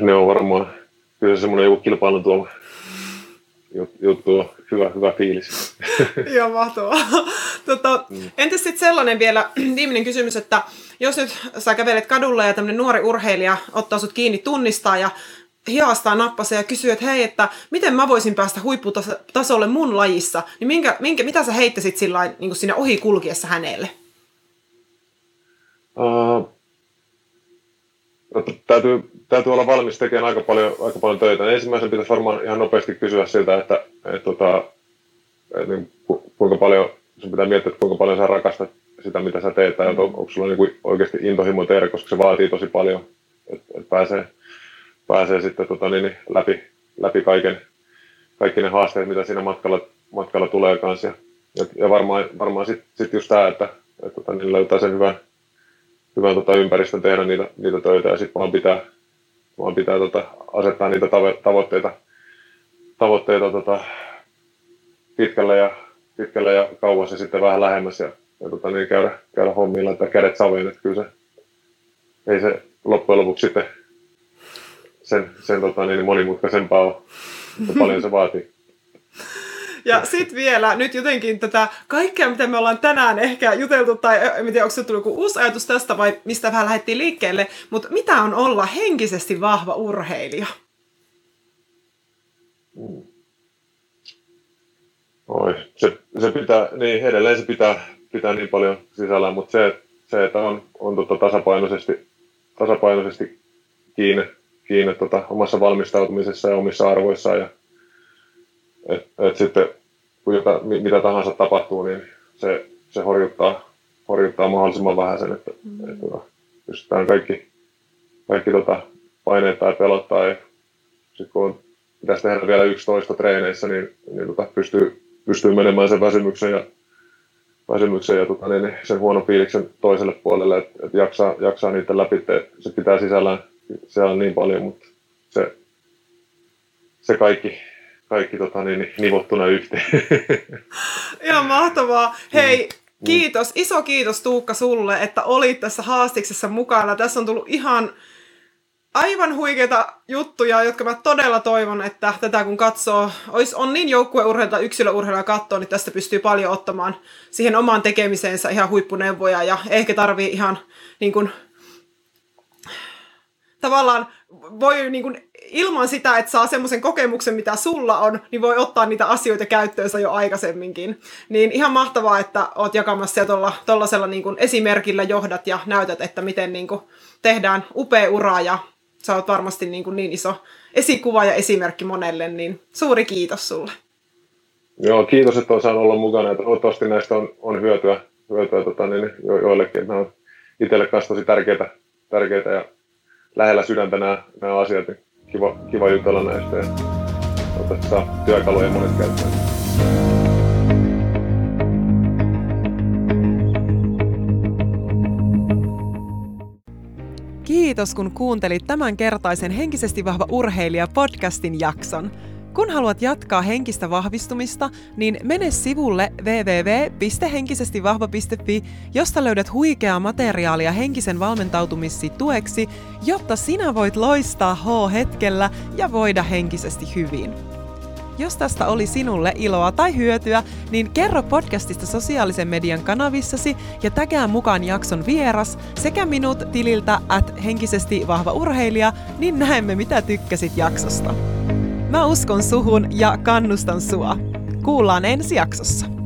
ne on varmaan kyllä se semmoinen joku kilpailun tuoma juttu on hyvä, hyvä fiilis. Joo, mahtavaa. Tota, mm. Entäs sitten sellainen vielä viimeinen kysymys, että jos nyt sä kävelet kadulla ja tämmöinen nuori urheilija ottaa sut kiinni, tunnistaa ja hiastaa nappasa ja kysyy, että hei, että miten mä voisin päästä huipputasolle mun lajissa, niin minkä, minkä, mitä sä heittäisit sillä niin sinne ohi kulkiessa hänelle? Uh, täytyy, täytyy olla valmis tekemään aika paljon, aika paljon töitä. Ensimmäisen pitäisi varmaan ihan nopeasti kysyä siltä, että, että, että, tota, että niin, kuinka paljon, sun pitää miettiä, että kuinka paljon sä rakastat sitä, mitä sä teet, tai onko, onko sulla niin kuin oikeasti intohimo tehdä, koska se vaatii tosi paljon, että, että pääsee, pääsee sitten tota, niin, läpi, läpi kaiken, kaikki ne haasteet, mitä siinä matkalla, matkalla tulee kanssa. Ja, ja, ja varmaan, varmaan sitten sit just tämä, että, että tota, niin löytää sen hyvän, hyvän tota, ympäristön tehdä niitä, niitä töitä ja sitten vaan pitää, vaan pitää tota, asettaa niitä tavo- tavoitteita, tavoitteita tota, pitkälle, ja, pitkälle ja kauas ja sitten vähän lähemmäs ja, ja tota, niin käydä, käydä hommilla, että kädet saveen, että kyllä se ei se loppujen lopuksi sitten sen, sen tota, niin monimutkaisempaa ole, mutta paljon se vaatii. Ja sitten vielä, nyt jotenkin tätä kaikkea, mitä me ollaan tänään ehkä juteltu, tai en tiedä, onko se tullut joku uusi ajatus tästä vai mistä vähän lähdettiin liikkeelle, mutta mitä on olla henkisesti vahva urheilija? Mm. Oi, se, se pitää, niin edelleen se pitää, pitää niin paljon sisällä, mutta se, se että on, on tota tasapainoisesti, tasapainoisesti kiinni, kiinni tota, omassa valmistautumisessa ja omissa arvoissaan. Ja, et, et sitten kun jota, mitä tahansa tapahtuu, niin se, se horjuttaa, horjuttaa mahdollisimman vähän sen, että, mm. että, että pystytään kaikki, kaikki tota, paineet tai pelot tai sitten kun on, pitäisi tehdä vielä 11 treeneissä, niin, niin tota, pystyy, pystyy menemään sen väsymyksen ja, väsymyksen ja tota, niin, sen huonon fiiliksen toiselle puolelle, että, että jaksaa, jaksaa niitä läpi. Se pitää sisällään, on niin paljon, mutta se, se kaikki, kaikki tota, niin, nivottuna yhteen. Ihan mahtavaa. Hei, mm. kiitos, iso kiitos Tuukka sulle, että olit tässä haastiksessa mukana. Tässä on tullut ihan aivan huikeita juttuja, jotka mä todella toivon, että tätä kun katsoo, olisi, on niin joukkueurheilta tai yksilöurheilua katsoo, niin tästä pystyy paljon ottamaan siihen omaan tekemiseensä ihan huippuneuvoja ja ehkä tarvii ihan niin kuin, tavallaan voi niin kuin, ilman sitä, että saa semmoisen kokemuksen, mitä sulla on, niin voi ottaa niitä asioita käyttöönsä jo aikaisemminkin. Niin ihan mahtavaa, että oot jakamassa ja tuollaisella niin esimerkillä johdat ja näytät, että miten niin kuin, tehdään upea ura ja sä oot varmasti niin, kuin niin iso esikuva ja esimerkki monelle, niin suuri kiitos sulle. Joo, kiitos, että on saanut olla mukana. toivottavasti näistä on, on hyötyä, hyötyä tota, niin, jo, joillekin. Nämä on itselle kanssa tosi tärkeitä, tärkeitä ja lähellä sydäntä nämä, nämä asiat. Niin kiva, kiva jutella näistä ja toivottavasti saa työkaluja monet käyttöön. Kiitos kun kuuntelit tämän kertaisen Henkisesti vahva urheilija podcastin jakson. Kun haluat jatkaa henkistä vahvistumista, niin mene sivulle www.henkisestivahva.fi, josta löydät huikeaa materiaalia henkisen valmentautumissi tueksi, jotta sinä voit loistaa H-hetkellä ja voida henkisesti hyvin. Jos tästä oli sinulle iloa tai hyötyä, niin kerro podcastista sosiaalisen median kanavissasi ja tägää mukaan jakson vieras sekä minut tililtä at henkisesti vahva urheilija, niin näemme mitä tykkäsit jaksosta. Mä uskon suhun ja kannustan sua. Kuullaan ensi jaksossa.